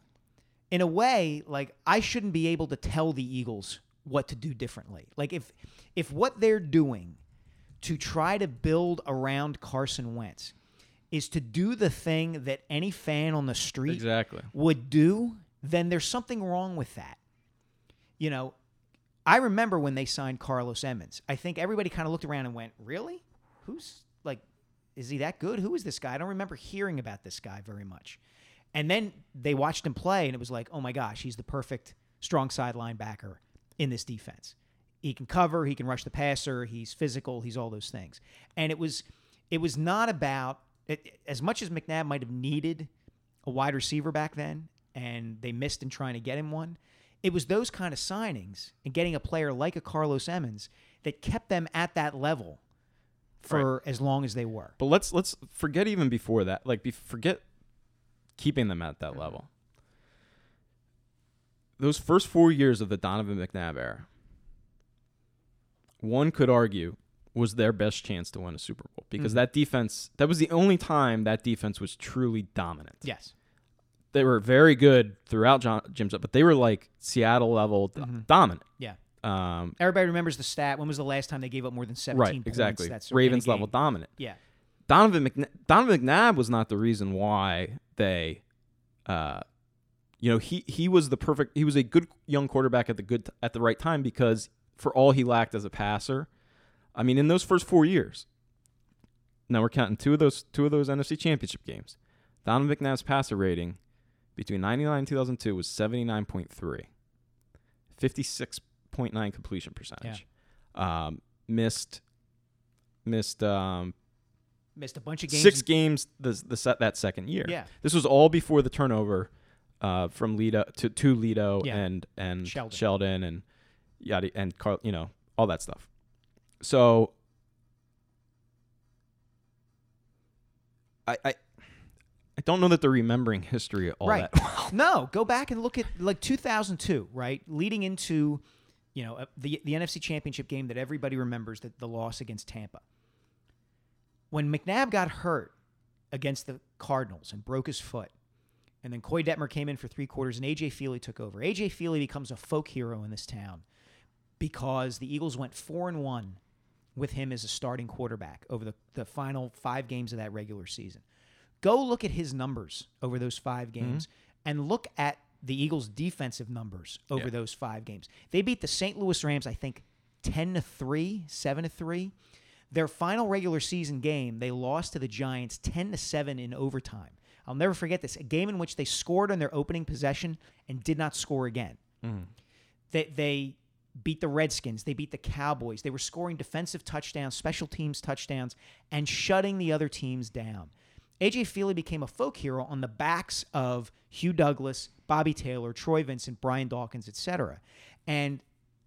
in a way, like I shouldn't be able to tell the Eagles what to do differently. Like if if what they're doing to try to build around Carson Wentz is to do the thing that any fan on the street exactly. would do, then there's something wrong with that. You know, I remember when they signed Carlos Emmons. I think everybody kind of looked around and went, "Really? Who's like is he that good? Who is this guy?" I don't remember hearing about this guy very much. And then they watched him play and it was like, "Oh my gosh, he's the perfect strong side linebacker in this defense. He can cover, he can rush the passer, he's physical, he's all those things." And it was it was not about it, as much as McNabb might have needed a wide receiver back then, and they missed in trying to get him one. It was those kind of signings and getting a player like a Carlos Emmons that kept them at that level for as long as they were. But let's let's forget even before that. Like, be, forget keeping them at that mm-hmm. level. Those first four years of the Donovan McNabb era, one could argue was their best chance to win a Super Bowl because Mhm. that defense that was the only time that defense was truly dominant. Yes. They were very good throughout John, Jim's, up, but they were like Seattle level Mhm. dominant. Yeah. Um, Everybody remembers the stat. When was the last time they gave up more than 17 right, points? exactly. That's Ravens level dominant. Yeah. Donovan McNabb, Donovan McNabb was not the reason why they, uh, you know, he he was the perfect. He was a good young quarterback at the good at the right time because for all he lacked as a passer, I mean, in those first four years. Now we're counting two of those two of those NFC Championship games. Donovan McNabb's passer rating between 99 and 2002 was 79.3. 56.9 completion percentage. Um, missed missed um, Missed a bunch of games. six games the, the set that second year. Yeah. This was all before the turnover uh, from Lito to to Lito Yeah. and and Sheldon. Sheldon and yada and Carl, you know, all that stuff. So I I I don't know that they're remembering history all right. that well. no, go back and look at like 2002, right? Leading into, you know, uh, the the NFC Championship game that everybody remembers that the loss against Tampa. When McNabb got hurt against the Cardinals and broke his foot, and then Koy Detmer came in for three quarters, and AJ Feeley took over. AJ Feeley becomes a folk hero in this town because the Eagles went four and one with him as a starting quarterback over the, the final five games of that regular season. Go look at his numbers over those five mm-hmm. games and look at the Eagles' defensive numbers over Yeah. those five games. They beat the St. Louis Rams, I think, 10 to 3, 7 to 3. Their final regular season game, they lost to the Giants 10 to 7 in overtime. I'll never forget this. A game in which they scored on their opening possession and did not score again. Mm-hmm. They, they beat the Redskins. They beat the Cowboys. They were scoring defensive touchdowns, special teams touchdowns, and shutting the other teams down. AJ Feeley became a folk hero on the backs of Hugh Douglas, Bobby Taylor, Troy Vincent, Brian Dawkins, etc. And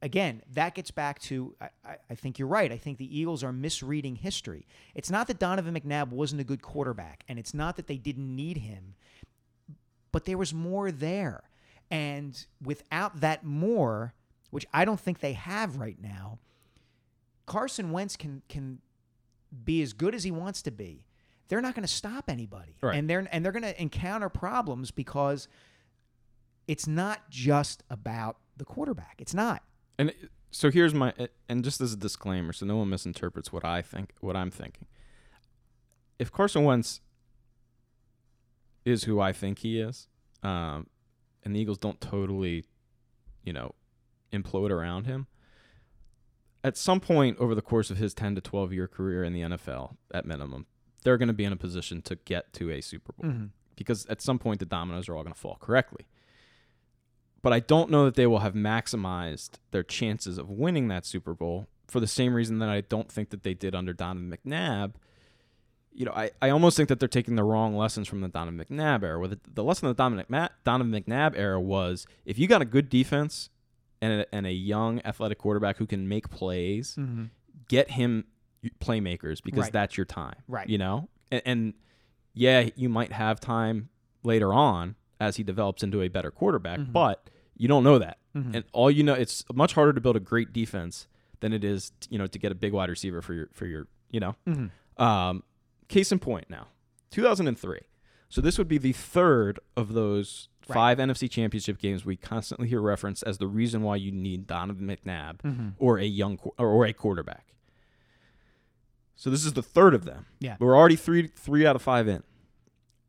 again, that gets back to I, I, I think you're right. I think the Eagles are misreading history. It's not that Donovan McNabb wasn't a good quarterback, and it's not that they didn't need him but there was more there. And without that more, which I don't think they have right now, Carson Wentz can can be as good as he wants to be. They're not going to stop anybody, Right. and they're and they're going to encounter problems because it's not just about the quarterback. It's not. And so here's my and just as a disclaimer, so no one misinterprets what I think, what I'm thinking. If Carson Wentz is who I think he is, um, and the Eagles don't totally, you know, implode around him, at some point over the course of his 10 to 12 year career in the NFL, at minimum, they're going to be in a position to get to a Super Bowl mm-hmm. because at some point the dominoes are all going to fall correctly but I don't know that they will have maximized their chances of winning that Super Bowl for the same reason that I don't think that they did under Donovan McNabb. You know, I, I almost think that they're taking the wrong lessons from the Donovan McNabb era. Where the, the lesson of the Donovan, McNabb, Donovan McNabb era was if you got a good defense and a, and a young athletic quarterback who can make plays, mm-hmm. get him playmakers because Right. that's your time. Right. You know? And, and yeah, you might have time later on as he develops into a better quarterback, mm-hmm. but you don't know that. Mm-hmm. And all you know, it's much harder to build a great defense than it is, you know, to get a big wide receiver for your for your, you know. Um, case in point now, 2003. So this would be the third of those Right. five NFC Championship games we constantly hear referenced as the reason why you need Donovan McNabb or a young or, or a quarterback. So this is the third of them. Yeah. We're already three three out of five in.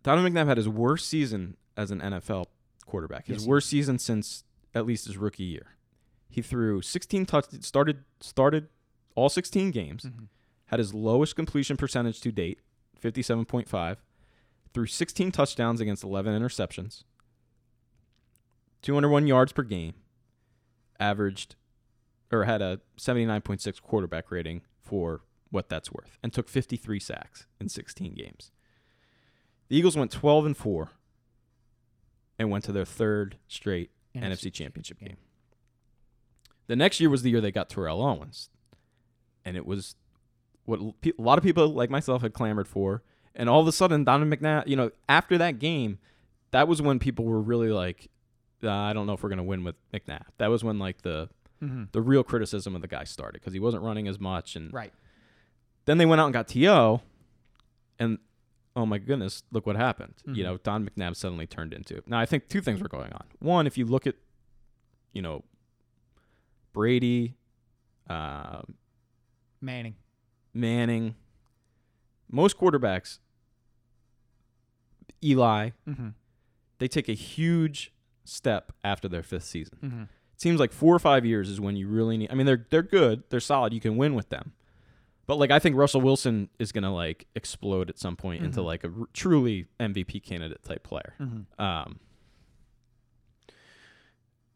Donovan McNabb had his worst season as an NFL quarterback. His Yes, worst season since at least his rookie year. He threw 16 touch started started all 16 games. Mm-hmm. Had his lowest completion percentage to date, 57.5. Threw 16 touchdowns against 11 interceptions. 201 yards per game. Averaged or had a 79.6 quarterback rating for what that's worth and took 53 sacks in 16 games. The Eagles went 12 and 4 and went to their third straight NFC NFC, Championship game. The next year was the year they got Terrell Owens. And it was what a lot of people like myself had clamored for. And all of a sudden, Donovan McNabb, you know, after that game, that was when people were really like, "Uh, I don't know if we're going to win with McNabb. That was when like the the real criticism of the guy started because he wasn't running as much. And Right. then they went out and got To, and oh my goodness, look what happened. Mm-hmm. You know, Don McNabb suddenly turned into. Now I think two things were going on. One, if you look at, you know, Brady, um, Manning. Manning, most quarterbacks, Eli, Mm-hmm. they take a huge step after their fifth season. Mm-hmm. It seems like four or five years is when you really need. I mean, they're they're good, they're solid. You can win with them, but like I think Russell Wilson is gonna like explode at some point into like a r- truly MVP candidate type player. Um,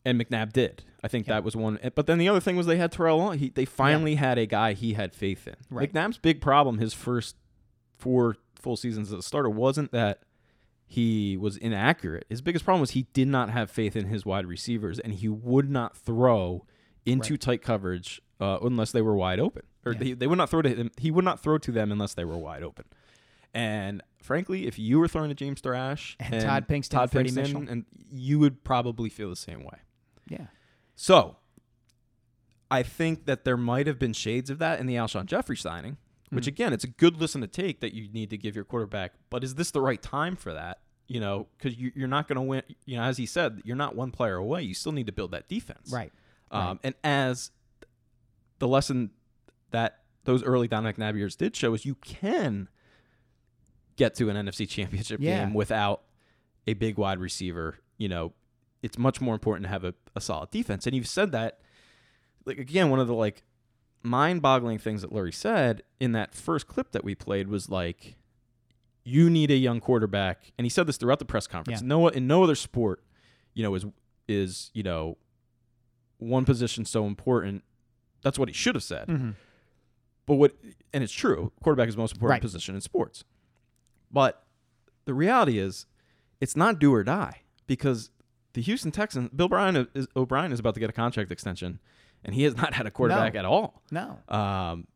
and McNabb did. I think that was one. But then the other thing was they had Terrell. Owens. He they finally had a guy he had faith in. Right. McNabb's big problem his first four full seasons as a starter wasn't that he was inaccurate. His biggest problem was he did not have faith in his wide receivers, and he would not throw into Right. tight coverage uh, unless they were wide open, or Yeah. they, they would not throw to him. He would not throw to them unless they were wide open. And frankly, if you were throwing to James Thrash And Todd Pinkston, Todd Pinkston, and you would probably feel the same way. Yeah. So, I think that there might have been shades of that in the Alshon Jeffery signing, which again, it's a good listen to take that you need to give your quarterback. But is this the right time for that? You know, because you, you're not going to win. You know, as he said, you're not one player away. You still need to build that defense. Right. Um, And as the lesson that those early Don McNabb years did show is you can get to an NFC championship Yeah. game without a big wide receiver. You know, it's much more important to have a, a solid defense. And you've said that, like, again, one of the like mind boggling things that Lurie said in that first clip that we played was like, you need a young quarterback. And he said this throughout the press conference. Yeah. No, in no other sport, you know, is, is, you know, one position so important. That's what he should have said. Mm-hmm. But what, and it's true, quarterback is the most important Right. position in sports. But the reality is, it's not do or die because the Houston Texans, Bill Bryan is O'Brien is about to get a contract extension, and he has not had a quarterback No. at all. No. Um,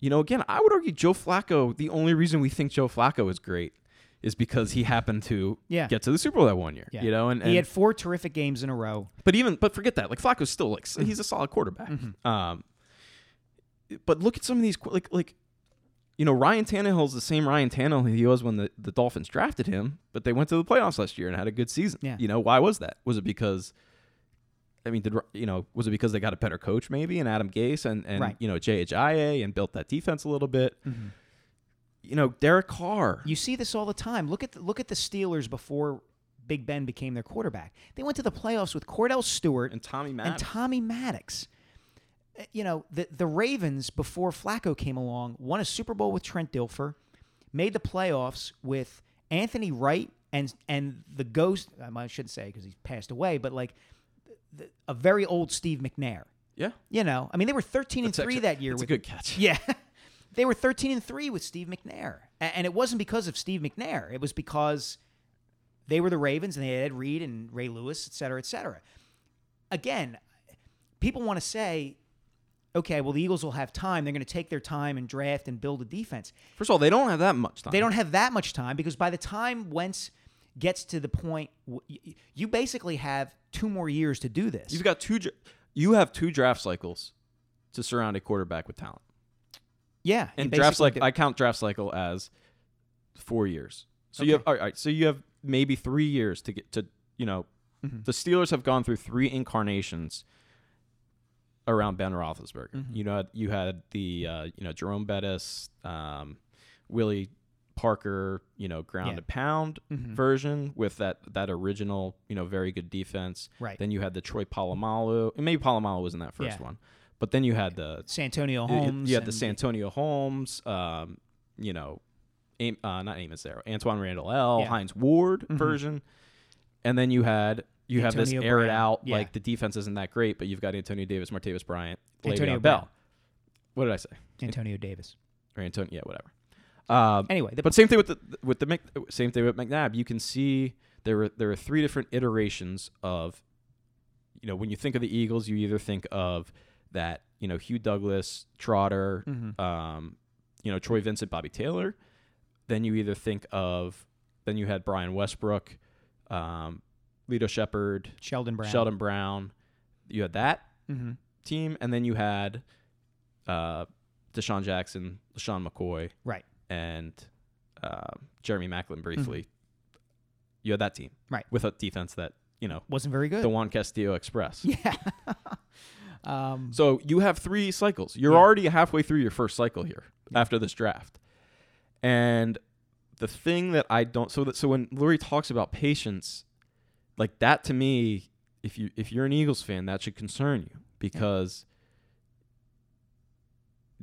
you know, again, I would argue Joe Flacco. The only reason we think Joe Flacco is great is because he happened to Yeah. get to the Super Bowl that one year. Yeah. You know, and, he had four terrific games in a row. but even but forget that. Like Flacco's still like Mm-hmm. he's a solid quarterback. Um, but look at some of these like like you know Ryan Tannehill's the same Ryan Tannehill he was when the, the Dolphins drafted him, but they went to the playoffs last year and had a good season. Yeah. You know why was that? Was it because I mean, did you know? Was it because they got a better coach, maybe, and Adam Gase, and and Right. you know J.H.I.A. and built that defense a little bit? You know, Derek Carr. You see this all the time. Look at the, look at the Steelers before Big Ben became their quarterback. They went to the playoffs with Kordell Stewart and Tommy Maddox. and Tommy Maddox. Uh, You know, the the Ravens before Flacco came along won a Super Bowl with Trent Dilfer, made the playoffs with Anthony Wright and and the ghost. um, I shouldn't say because he's passed away, but like a very old Steve McNair. yeah, You know, I mean, they were thirteen and three actually- that year that's a good catch. Yeah. they were 13 and 3 with Steve McNair. And it wasn't because of Steve McNair. It was because they were the Ravens and they had Ed Reed and Ray Lewis, et cetera, et cetera. Again, people want to say, okay, well, the Eagles will have time. They're going to take their time and draft and build a defense. First of all, they don't have that much time. They don't have that much time because by the time Wentz gets to the point, you basically have two more years to do this. You've got two. You have two draft cycles to surround a quarterback with talent. yeah. And draft cycle. I count draft cycle as four years. So you have all right. So you have maybe three years to get to. You know, Mm-hmm. the Steelers have gone through three incarnations around Ben Roethlisberger. Mm-hmm. You know, you had the uh, you know Jerome Bettis, um, Willie Parker, you know, ground Yeah. Mm-hmm. and pound version with that that original, you know, very good defense. Right. Then you had the Troy Polamalu, and maybe Polamalu was in that first Yeah. one, but then you had the Santonio Holmes. you had the Santonio Holmes, um, you know, Am, uh, not Amos there, Antwaan Randle El, Yeah. Mm-hmm. Hines Ward version, and then you had you have this Antonio air it out Yeah. like the defense isn't that great, but you've got Antonio Davis, Martavis Bryant, Antonio Le'Veon. Bell. What did I say? Antonio Davis. Or Antonio? Yeah, whatever. Um, Anyway, the, but same thing with the with the Mc, same thing with McNabb. You can see there were there are three different iterations of, you know, when you think of the Eagles, you either think of that you know Hugh Douglas, Trotter, Mm-hmm. um, you know Troy Vincent, Bobby Taylor. Then you either think of then you had Brian Westbrook, um, Lito Sheppard, Sheldon Brown. Sheldon Brown. You had that Mhm. team, and then you had uh, DeSean Jackson, LeSean McCoy, Right. And uh, Jeremy Maclin briefly. You had that team, Mm-hmm. Right. with a defense that you know Wasn't very good. the Juan Castillo Express. yeah. um, So you have three cycles. You're already halfway through your first cycle here after this draft, and the thing that I don't so that so when Lurie talks about patience, like that to me, if you if you're an Eagles fan, that should concern you because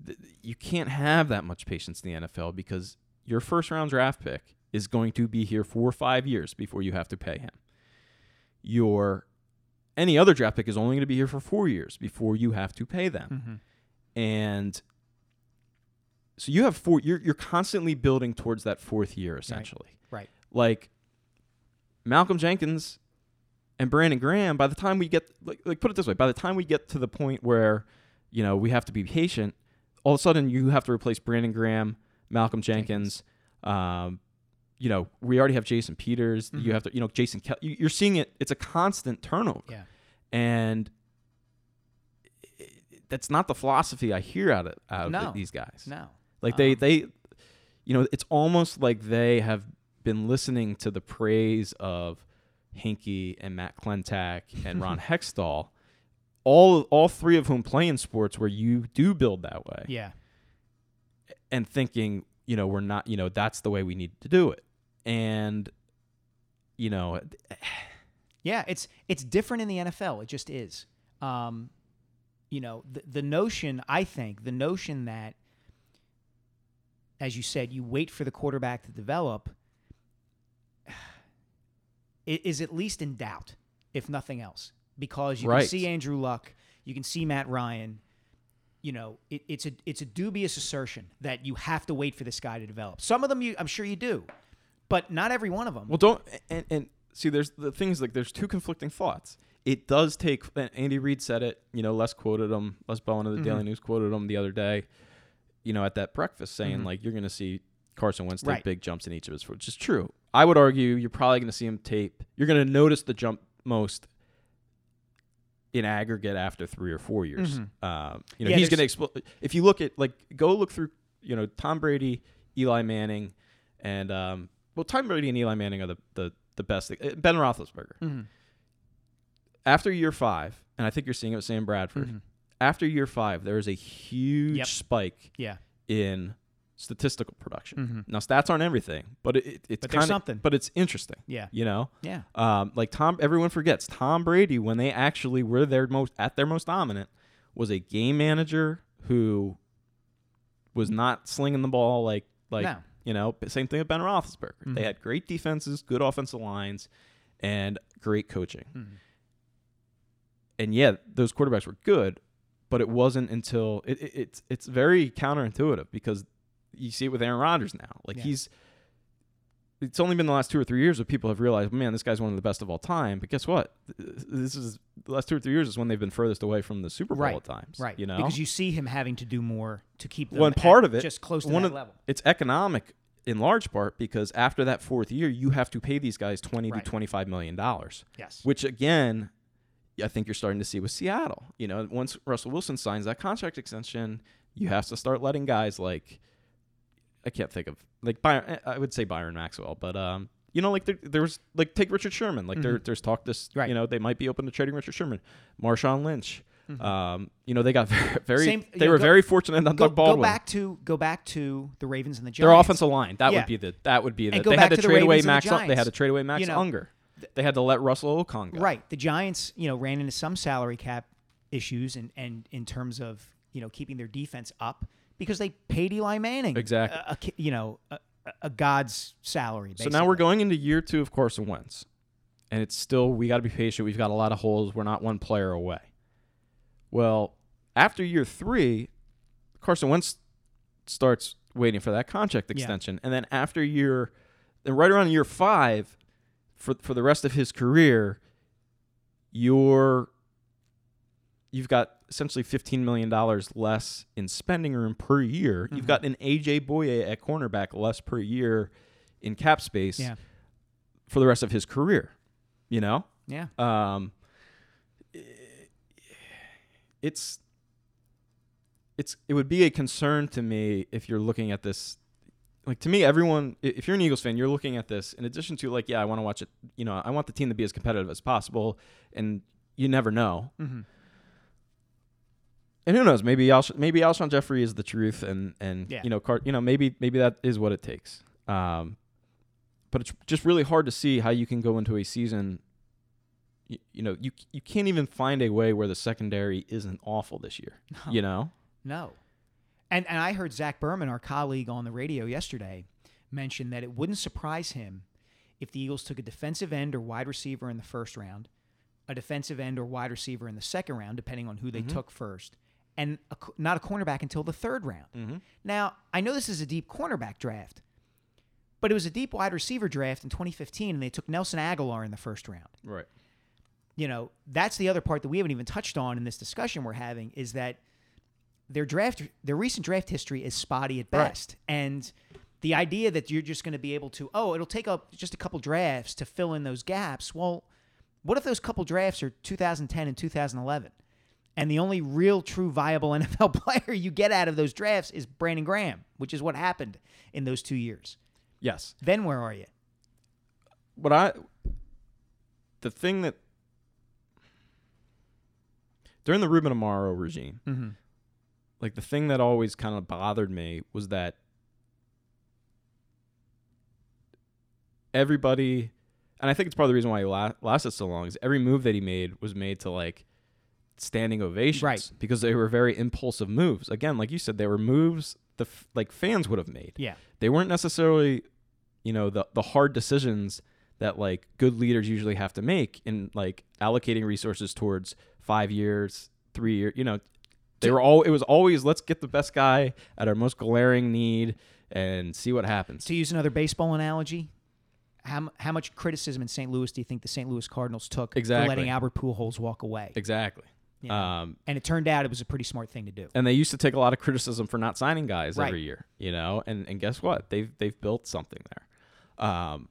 th- you can't have that much patience in the NFL because your first round draft pick is going to be here for five years before you have to pay him. Your any other draft pick is only going to be here for four years before you have to pay them, mm-hmm. and so you have four. You're you're constantly building towards that fourth year essentially right. like Malcolm Jenkins and Brandon Graham, by the time we get like, like put it this way, by the time we get to the point where, you know, we have to be patient, all of a sudden you have to replace Brandon Graham, Malcolm Jenkins, um, you know, we already have Jason Peters. You have to, you know, Jason. Kel- you're seeing it. It's a constant turnover, Yeah. and that's not the philosophy I hear out of out of these guys. No. Like they Um, they you know, it's almost like they have been listening to the praise of Hinkie and Matt Klentak and Ron Hextall, all all three of whom play in sports where you do build that way. Yeah. And thinking, you know, we're not, you know, that's the way we need to do it. And you know, Yeah, it's it's different in the NFL. It just is. Um, you know, the the notion I think the notion that, as you said, you wait for the quarterback to develop is at least in doubt, if nothing else, because you Right. can see Andrew Luck, you can see Matt Ryan. You know, it, it's a it's a dubious assertion that you have to wait for this guy to develop. Some of them, you, I'm sure you do, but not every one of them. Well, don't and, and see. There's the things like there's two conflicting thoughts. It does take. and Andy Reid said it. You know, Les quoted him. Les Bowen of the Daily mm-hmm. News quoted him the other day. You know, at that breakfast, saying mm-hmm. like you're going to see Carson Wentz take Right. big jumps in each of his, foot, which is true. I would argue you're probably going to see him tape. You're going to notice the jump most in aggregate after three or four years. Mhm. Um, you know, Yeah, he's going to explode. If you look at like go look through, you know, Tom Brady, Eli Manning, and um, well, Tom Brady and Eli Manning are the the the best. uh, Ben Roethlisberger. Mhm. After year five, and I think you're seeing it with Sam Bradford. Mhm. After year five, there is a huge Yep. spike Yeah. in statistical production. Mhm. Now, stats aren't everything, but it, it, it's kind something. But it's interesting. Yeah. You know, Yeah. um, like Tom. Everyone forgets Tom Brady when they actually were their most at their most dominant was a game manager who was not slinging the ball like like No. you know. Same thing with Ben Roethlisberger. Mhm. They had great defenses, good offensive lines, and great coaching. Mhm. And yeah, those quarterbacks were good, but it wasn't until it, it, it's it's very counterintuitive because you see it with Aaron Rodgers now. Like Yeah. he's it's only been the last two or three years that people have realized, man, this guy's one of the best of all time. But guess what? This is the last two or three years is when they've been furthest away from the Super Bowl Right. at times. Right. You know, Because you see him having to do more to keep them one part of it, just close to one that of- level. It's economic in large part because after that fourth year, you have to pay these guys twenty Right. to twenty five million dollars. Yes. Which again, I think you're starting to see with Seattle. You know, once Russell Wilson signs that contract extension, you have to start letting guys like I can't think of like Byron. I would say Byron Maxwell, but um, you know, like there, there was like take Richard Sherman. Like there, there's talk this, Mm-hmm. Right. you know, they might be open to trading Richard Sherman, Marshawn Lynch. Um, you know, they got very, very Mm-hmm. Same- they you were go- very fortunate on Go, Doug Baldwin. go back to go back to the Ravens and the Giants. Their offensive line. That Yeah. would be the that would be the they had to, to trade away and the Max they had to trade away Max You know, Unger. They had to let Russell Okung go. Right. The Giants, you know, ran into some salary cap issues and and in terms of you know keeping their defense up because they paid Eli Manning uh, Exactly. a, a you know a, a- god's salary. So now we're going into year two of Carson Wentz, and it's still we got to be patient. We've got a lot of holes. We're not one player away. Well, after year three, Carson Wentz starts waiting for that contract Yeah. extension, and then after year, then right around year five, for for the rest of his career, you're you've got essentially fifteen million dollars less in spending room per year. You've got an AJ Bouye at cornerback less per year in cap space Yeah. for the rest of his career. You know, Yeah. um, it's it's it would be a concern to me if you're looking at this. Like to me, everyone, if you're an Eagles fan, you're looking at this in addition to like, yeah, I want to watch it. You know, I want the team to be as competitive as possible, and you never know. Mhm. And who knows? Maybe Alsh- maybe Alshon Jeffery is the truth, and and Yeah. you know, Car- you know, maybe maybe that is what it takes. Um, but it's just really hard to see how you can go into a season. You, you know, you you can't even find a way where the secondary isn't awful this year. You know, No. And and I heard Zach Berman, our colleague on the radio yesterday, mention that it wouldn't surprise him if the Eagles took a defensive end or wide receiver in the first round, a defensive end or wide receiver in the second round, depending on who they took first, and a, not a cornerback until the third round. Mm-hmm. Now, I know this is a deep cornerback draft, but it was a deep wide receiver draft in 2015, and they took Nelson Agholor in the first round right? you know, that's the other part that we haven't even touched on in this discussion we're having is that their draft, their recent draft history is spotty at Right. best, and the idea that you're just going to be able to, oh, it'll take up just a couple drafts to fill in those gaps. Well, what if those couple drafts are 2010 and 2011, and the only real, true, viable NFL player you get out of those drafts is Brandon Graham, which is what happened in those two years. Yes. Then where are you? What I the thing that during the Ruben Amaro regime, Mm-hmm. like the thing that always kind of bothered me was that everybody and I think it's part of the reason why he la- lasted so long is every move that he made was made to like standing ovations Right. because they were very impulsive moves. Again, like you said, they were moves the f- like fans would have made. Yeah. They weren't necessarily, you know, the the hard decisions that like good leaders usually have to make in like allocating resources towards 5 years, 3 years, you know, they were all it was always let's get the best guy at our most glaring need and see what happens. To use another baseball analogy, how, how much criticism in St. Louis do you think the St. Louis Cardinals took Exactly. for letting Albert Pujols walk away? Exactly. Yeah. Um, and it turned out it was a pretty smart thing to do. and they used to take a lot of criticism for not signing guys Right. every year, you know. And and guess what? They've they've built something there. Um,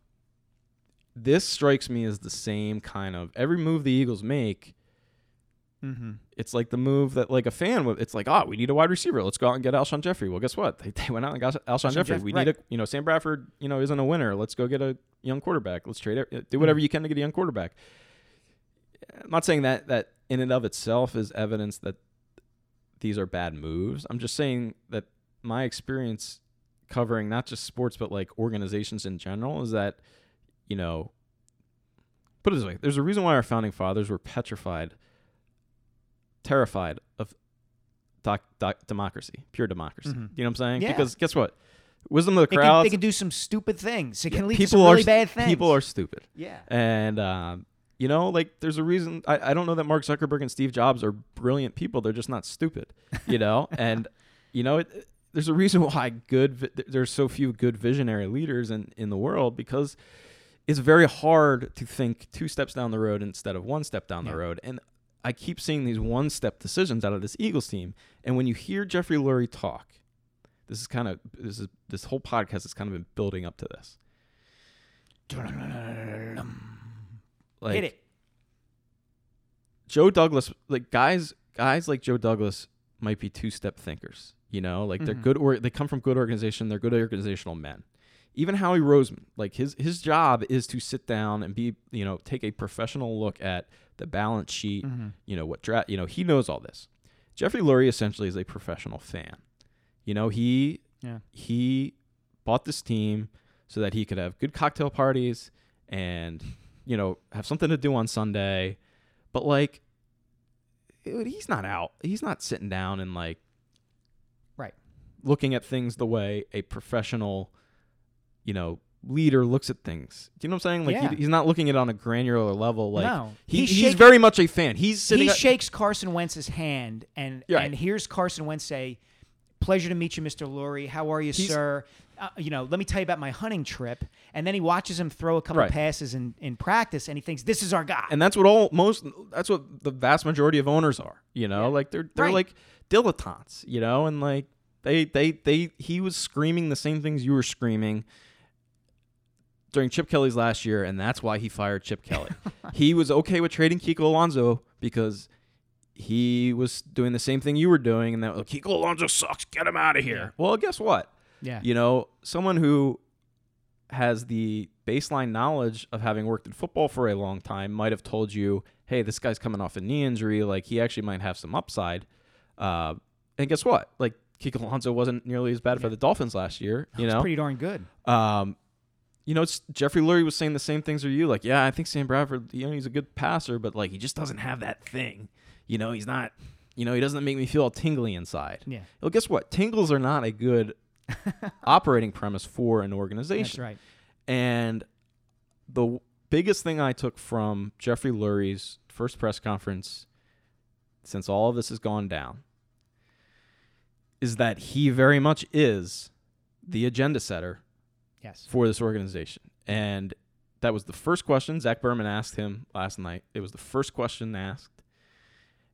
this strikes me as the same kind of every move the Eagles make. Mm-hmm. It's like the move that like a fan would. It's like, oh, we need a wide receiver. Let's go out and get Alshon Jeffery. Well, guess what? They, they went out and got Alshon Jeffery. Jeff- we right. need a you know Sam Bradford. You know isn't a winner. Let's go get a young quarterback. Let's trade it. Do whatever you can to get a young quarterback. I'm not saying that that in and of itself is evidence that these are bad moves. I'm just saying that my experience covering not just sports but like organizations in general is that you know put it this way there's a reason why our founding fathers were petrified terrified of doc, doc, democracy pure democracy Mhm. you know what i'm saying Yeah. because guess what wisdom of the crowd they can do some stupid things. It can lead to some are really st- bad things. people are stupid yeah. and um, you know, like there's a reason. I, I don't know that Mark Zuckerberg and Steve Jobs are brilliant people. They're just not stupid. You know, and you know, it, there's a reason why good. There's so few good visionary leaders in in the world because it's very hard to think two steps down the road instead of one step down Yeah. the road. And I keep seeing these one step decisions out of this Eagles team. And when you hear Jeffrey Lurie talk, this is kind of this is this whole podcast has kind of been building up to this. Like, Hit it. Joe Douglas, like guys, guys like Joe Douglas might be two-step thinkers. You know, like they're Mhm. good or they come from good organization. They're good organizational men. Even Howie Roseman, like his his job is to sit down and be, you know, take a professional look at the balance sheet. Mhm. You know what draft. You know he knows all this. Jeffrey Lurie essentially is a professional fan. You know he Yeah. he bought this team so that he could have good cocktail parties and you know have something to do on Sunday. But like, dude, he's not out. He's not sitting down and like, Right. looking at things the way a professional, you know, leader looks at things. Do you know what I'm saying? Like, Yeah. he, he's not looking at it on a granular level. Like, No. he, He's he's, very much a fan. He's sitting. He at- shakes Carson Wentz's hand and Yeah. and hears Carson Wentz say, "Pleasure to meet you, Mr. Lurie. How are you, He's- sir? Uh, you know, let me tell you about my hunting trip." And then he watches him throw a couple Right. passes in, in practice, and he thinks, "This is our guy." and that's what all most. That's what the vast majority of owners are. You know, Yeah. like they're they're Right. like dilettantes. You know, and like they they they he was screaming the same things you were screaming during Chip Kelly's last year, and that's why he fired Chip Kelly. he was okay with trading Kiko Alonso because he was doing the same thing you were doing, and that oh, Kiko Alonso sucks. Get him out of here. Well, guess what? Yeah. You know, someone who has the baseline knowledge of having worked in football for a long time might have told you, "Hey, this guy's coming off a knee injury. Like he actually might have some upside." Uh, and guess what? Like Kiko Alonso wasn't nearly as bad for the Dolphins last year. You know, pretty darn good. um, you know, it's Jeffrey Lurie was saying the same things as you. Like, yeah, I think Sam Bradford, you know, he's a good passer, but like he just doesn't have that thing. You know, he's not. You know, he doesn't make me feel all tingly inside. Yeah. Well, guess what? Tingles are not a good operating premise for an That's organization. right. And the w- biggest thing I took from Jeffrey Lurie's first press conference, since all of this has gone down, is that he very much is the agenda setter Yes. for this organization. And that was the first question Zach Berman asked him last night. It was the first question asked.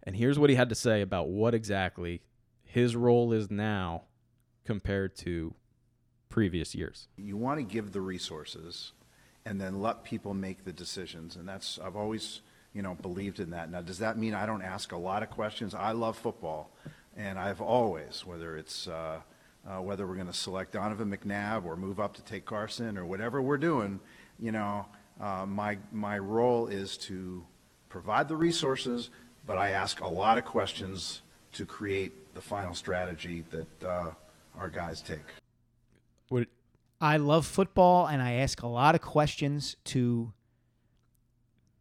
And here's what he had to say about what exactly his role is now compared to previous years. You want to give the resources and then let people make the decisions. And that's, I've always, you know, believed in that. Now, does that mean I don't ask a lot of questions? I love football. And I've always, whether it's, uh, uh, whether we're going to select Donovan McNabb or move up to take Carson or whatever we're doing, you know, uh, my, my role is to provide the resources, but I ask a lot of questions to create the final strategy that uh, our guys take. What I love football, and I ask a lot of questions to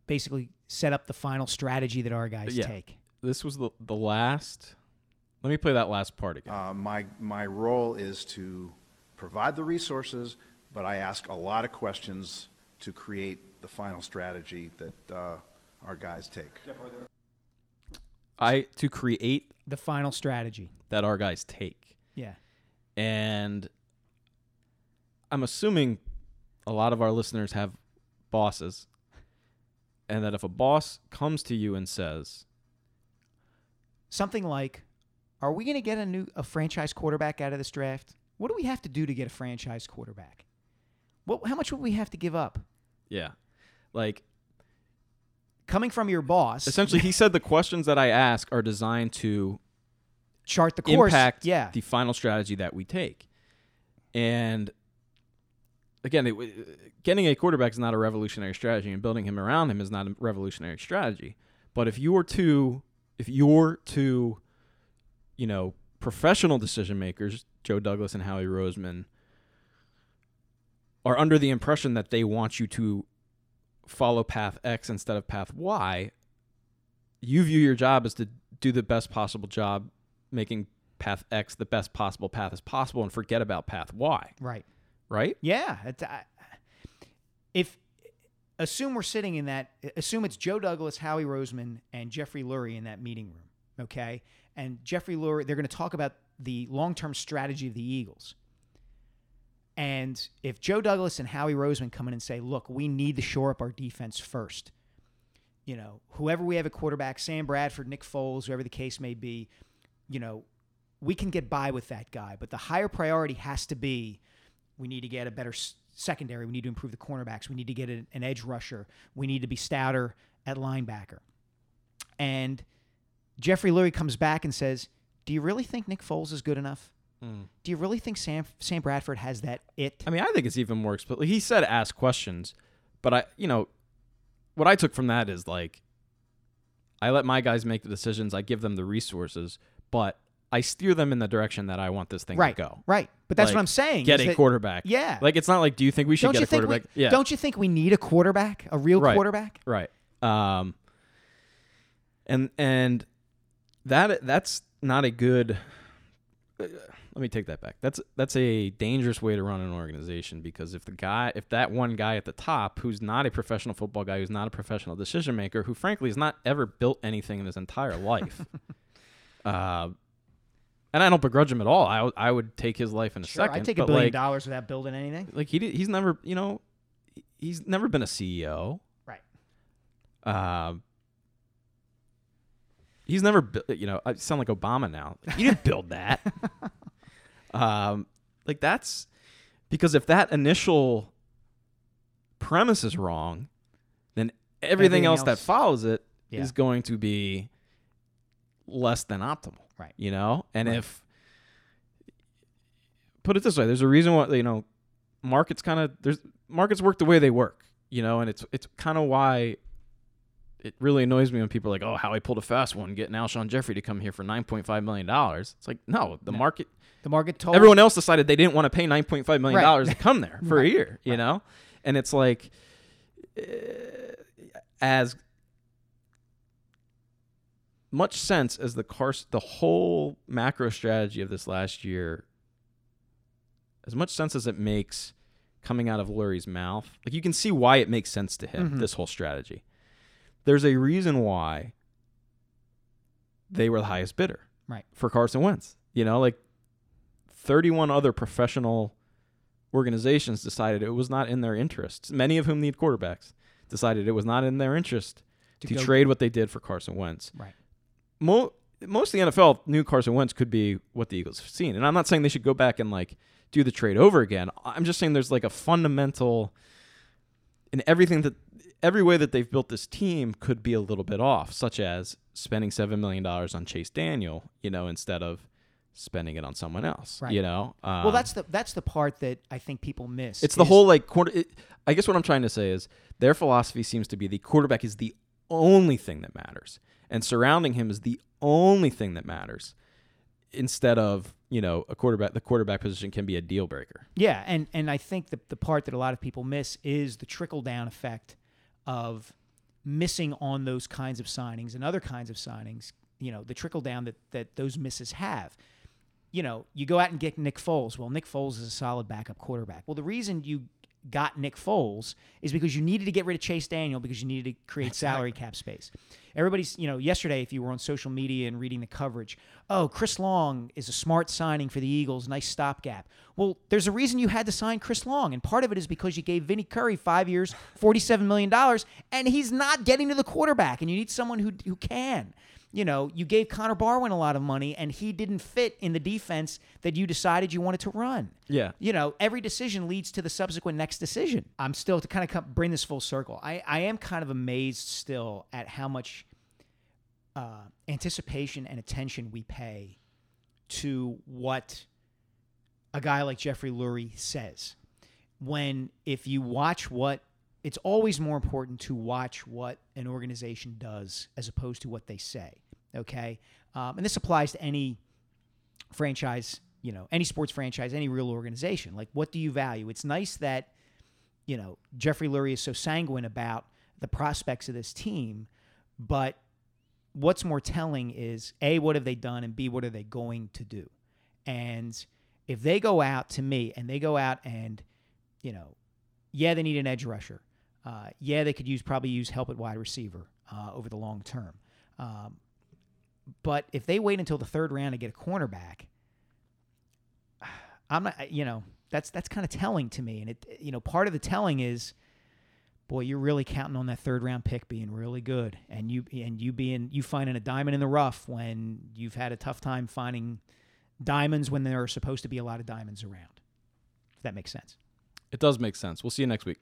basically set up the final strategy that our guys Yeah. take. this was the the last let me play that last part again. Uh, my, my role is to provide the resources, but I ask a lot of questions to create the final strategy that uh, our guys take. I to create The final strategy. that our guys take. Yeah. And I'm assuming a lot of our listeners have bosses. And that if a boss comes to you and says, something like, "Are we going to get a new a franchise quarterback out of this draft? What do we have to do to get a franchise quarterback? What how much would we have to give up?" Yeah. Like Coming from your boss, essentially he said the questions that I ask are designed to chart the course. impact yeah, the final strategy that we take. And again, it, getting a quarterback is not a revolutionary strategy, and building him around him is not a revolutionary strategy. But if you're two, if you're two, you know, professional decision makers, Joe Douglas and Howie Roseman, are under the impression that they want you to follow path X instead of path Y, you view your job as to do the best possible job making path X the best possible path as possible and forget about path Y, right. right? Yeah. I, if assume we're sitting in that, assume it's Joe Douglas, Howie Roseman, and Jeffrey Lurie in that meeting room. Okay, and Jeffrey Lurie, they're going to talk about the long-term strategy of the Eagles. And if Joe Douglas and Howie Roseman come in and say, "Look, we need to shore up our defense first. You know, whoever we have at quarterback, Sam Bradford, Nick Foles, whoever the case may be, you know, we can get by with that guy. But the higher priority has to be we need to get a better s- secondary. We need to improve the cornerbacks. We need to get an, edge rusher. We need to be stouter at linebacker. And Jeffrey Lurie comes back and says, "Do you really think Nick Foles is good enough? Hmm. Do you really think Sam Sam Bradford has that it?" I mean, I think it's even more explicit. He said ask questions, but I, you know, what I took from that is like, I let my guys make the decisions. I give them the resources, but I steer them in the direction that I want this thing right, to go. right. But that's Like, what I'm saying. Get a that- quarterback. Yeah. Like it's not like, do you think we should Don't get a quarterback? We, yeah. Don't you think we need a quarterback, a real Right. quarterback? Right. Um and and that that's not a good uh, let me take that back. That's that's a dangerous way to run an organization because if the guy if that one guy at the top who's not a professional football guy, who's not a professional decision maker, who frankly has not ever built anything in his entire life. uh and I don't begrudge him at all. I, I would take his life in a Sure, second. I'd take a billion like, dollars without building anything. like he did, he's never, you know, he's never been a CEO. Right. Um, he's never, you know, I sound like Obama now. You didn't build that. um, like that's because if that initial premise is wrong, then everything, Everything else, that follows it is Yeah. going to be less than optimal. Right. You know, and Right. if put it this way, there's a reason why you know markets kind of there's markets work the way they work, you know, and it's it's kind of why it really annoys me when people are like, "Oh, how I pulled a fast one, getting Alshon Jeffery to come here for nine point five million dollars." It's like, no, the market. The market told Everyone else decided they didn't want to pay nine point five million dollars Right. to come there for a year, you know, and it's like, uh, as much sense as the cars, the whole macro strategy of this last year, as much sense as it makes coming out of Lurie's mouth, like you can see why it makes sense to him. Mhm. This whole strategy. There's a reason why they were the highest bidder, Right. for Carson Wentz. You know, like 31 other professional organizations decided it was not in their interests. Many of whom need quarterbacks decided it was not in their interest To to, trade what they did for Carson Wentz. Right. Mo- most of the NFL knew Carson Wentz could be what the Eagles have seen, and I'm not saying they should go back and like do the trade over again. I'm just saying there's like a fundamental in everything that every way that they've built this team could be a little bit off, such as spending seven million dollars on Chase Daniel, you know, instead of spending it on someone else. Right. You know, um, well, that's the that's the part that I think people miss. it's the whole like quarter. It, I guess what I'm trying to say is their philosophy seems to be the quarterback is the only thing that matters, and surrounding him is the only thing that matters. Instead of you know a quarterback, the quarterback position can be a deal breaker. Yeah, and and I think the the part that a lot of people miss is the trickle down effect of missing on those kinds of signings and other kinds of signings. You know, the trickle down that that those misses have. You know, you go out and get Nick Foles. Well, Nick Foles is a solid backup quarterback. Well, the reason you got Nick Foles is because you needed to get rid of Chase Daniel because you needed to create salary cap space. Everybody's, you know, yesterday, if you were on social media and reading the coverage, oh, Chris Long is a smart signing for the Eagles, nice stopgap. Well, there's a reason you had to sign Chris Long, and part of it is because you gave Vinny Curry five years, $47 million, and he's not getting to the quarterback, and you need someone who, who can. You know, you gave Connor Barwin a lot of money and he didn't fit in the defense that you decided you wanted to run. Yeah. You know, every decision leads to the subsequent next decision. I'm still to kind of come, bring this full circle. I, I am kind of amazed still at how much uh, anticipation and attention we pay to what a guy like Jeffrey Lurie says. When if you watch what it's always more important to watch what an organization does as opposed to what they say. Okay, um, and this applies to any franchise, you know, any sports franchise, any real organization. Like, what do you value? It's nice that you know Jeffrey Lurie is so sanguine about the prospects of this team, but what's more telling is a what have they done and b what are they going to do and if they go out to me and they go out and you know yeah they need an edge rusher uh, yeah they could use probably use help at wide receiver uh, over the long term um, but if they wait until the third round to get a cornerback i'm not you know that's that's kind of telling to me and it you know part of the telling is boy, you're really counting on that third round pick being really good, and you and you being you finding a diamond in the rough when you've had a tough time finding diamonds when there are supposed to be a lot of diamonds around. If that makes sense. It does make sense. We'll see you next week.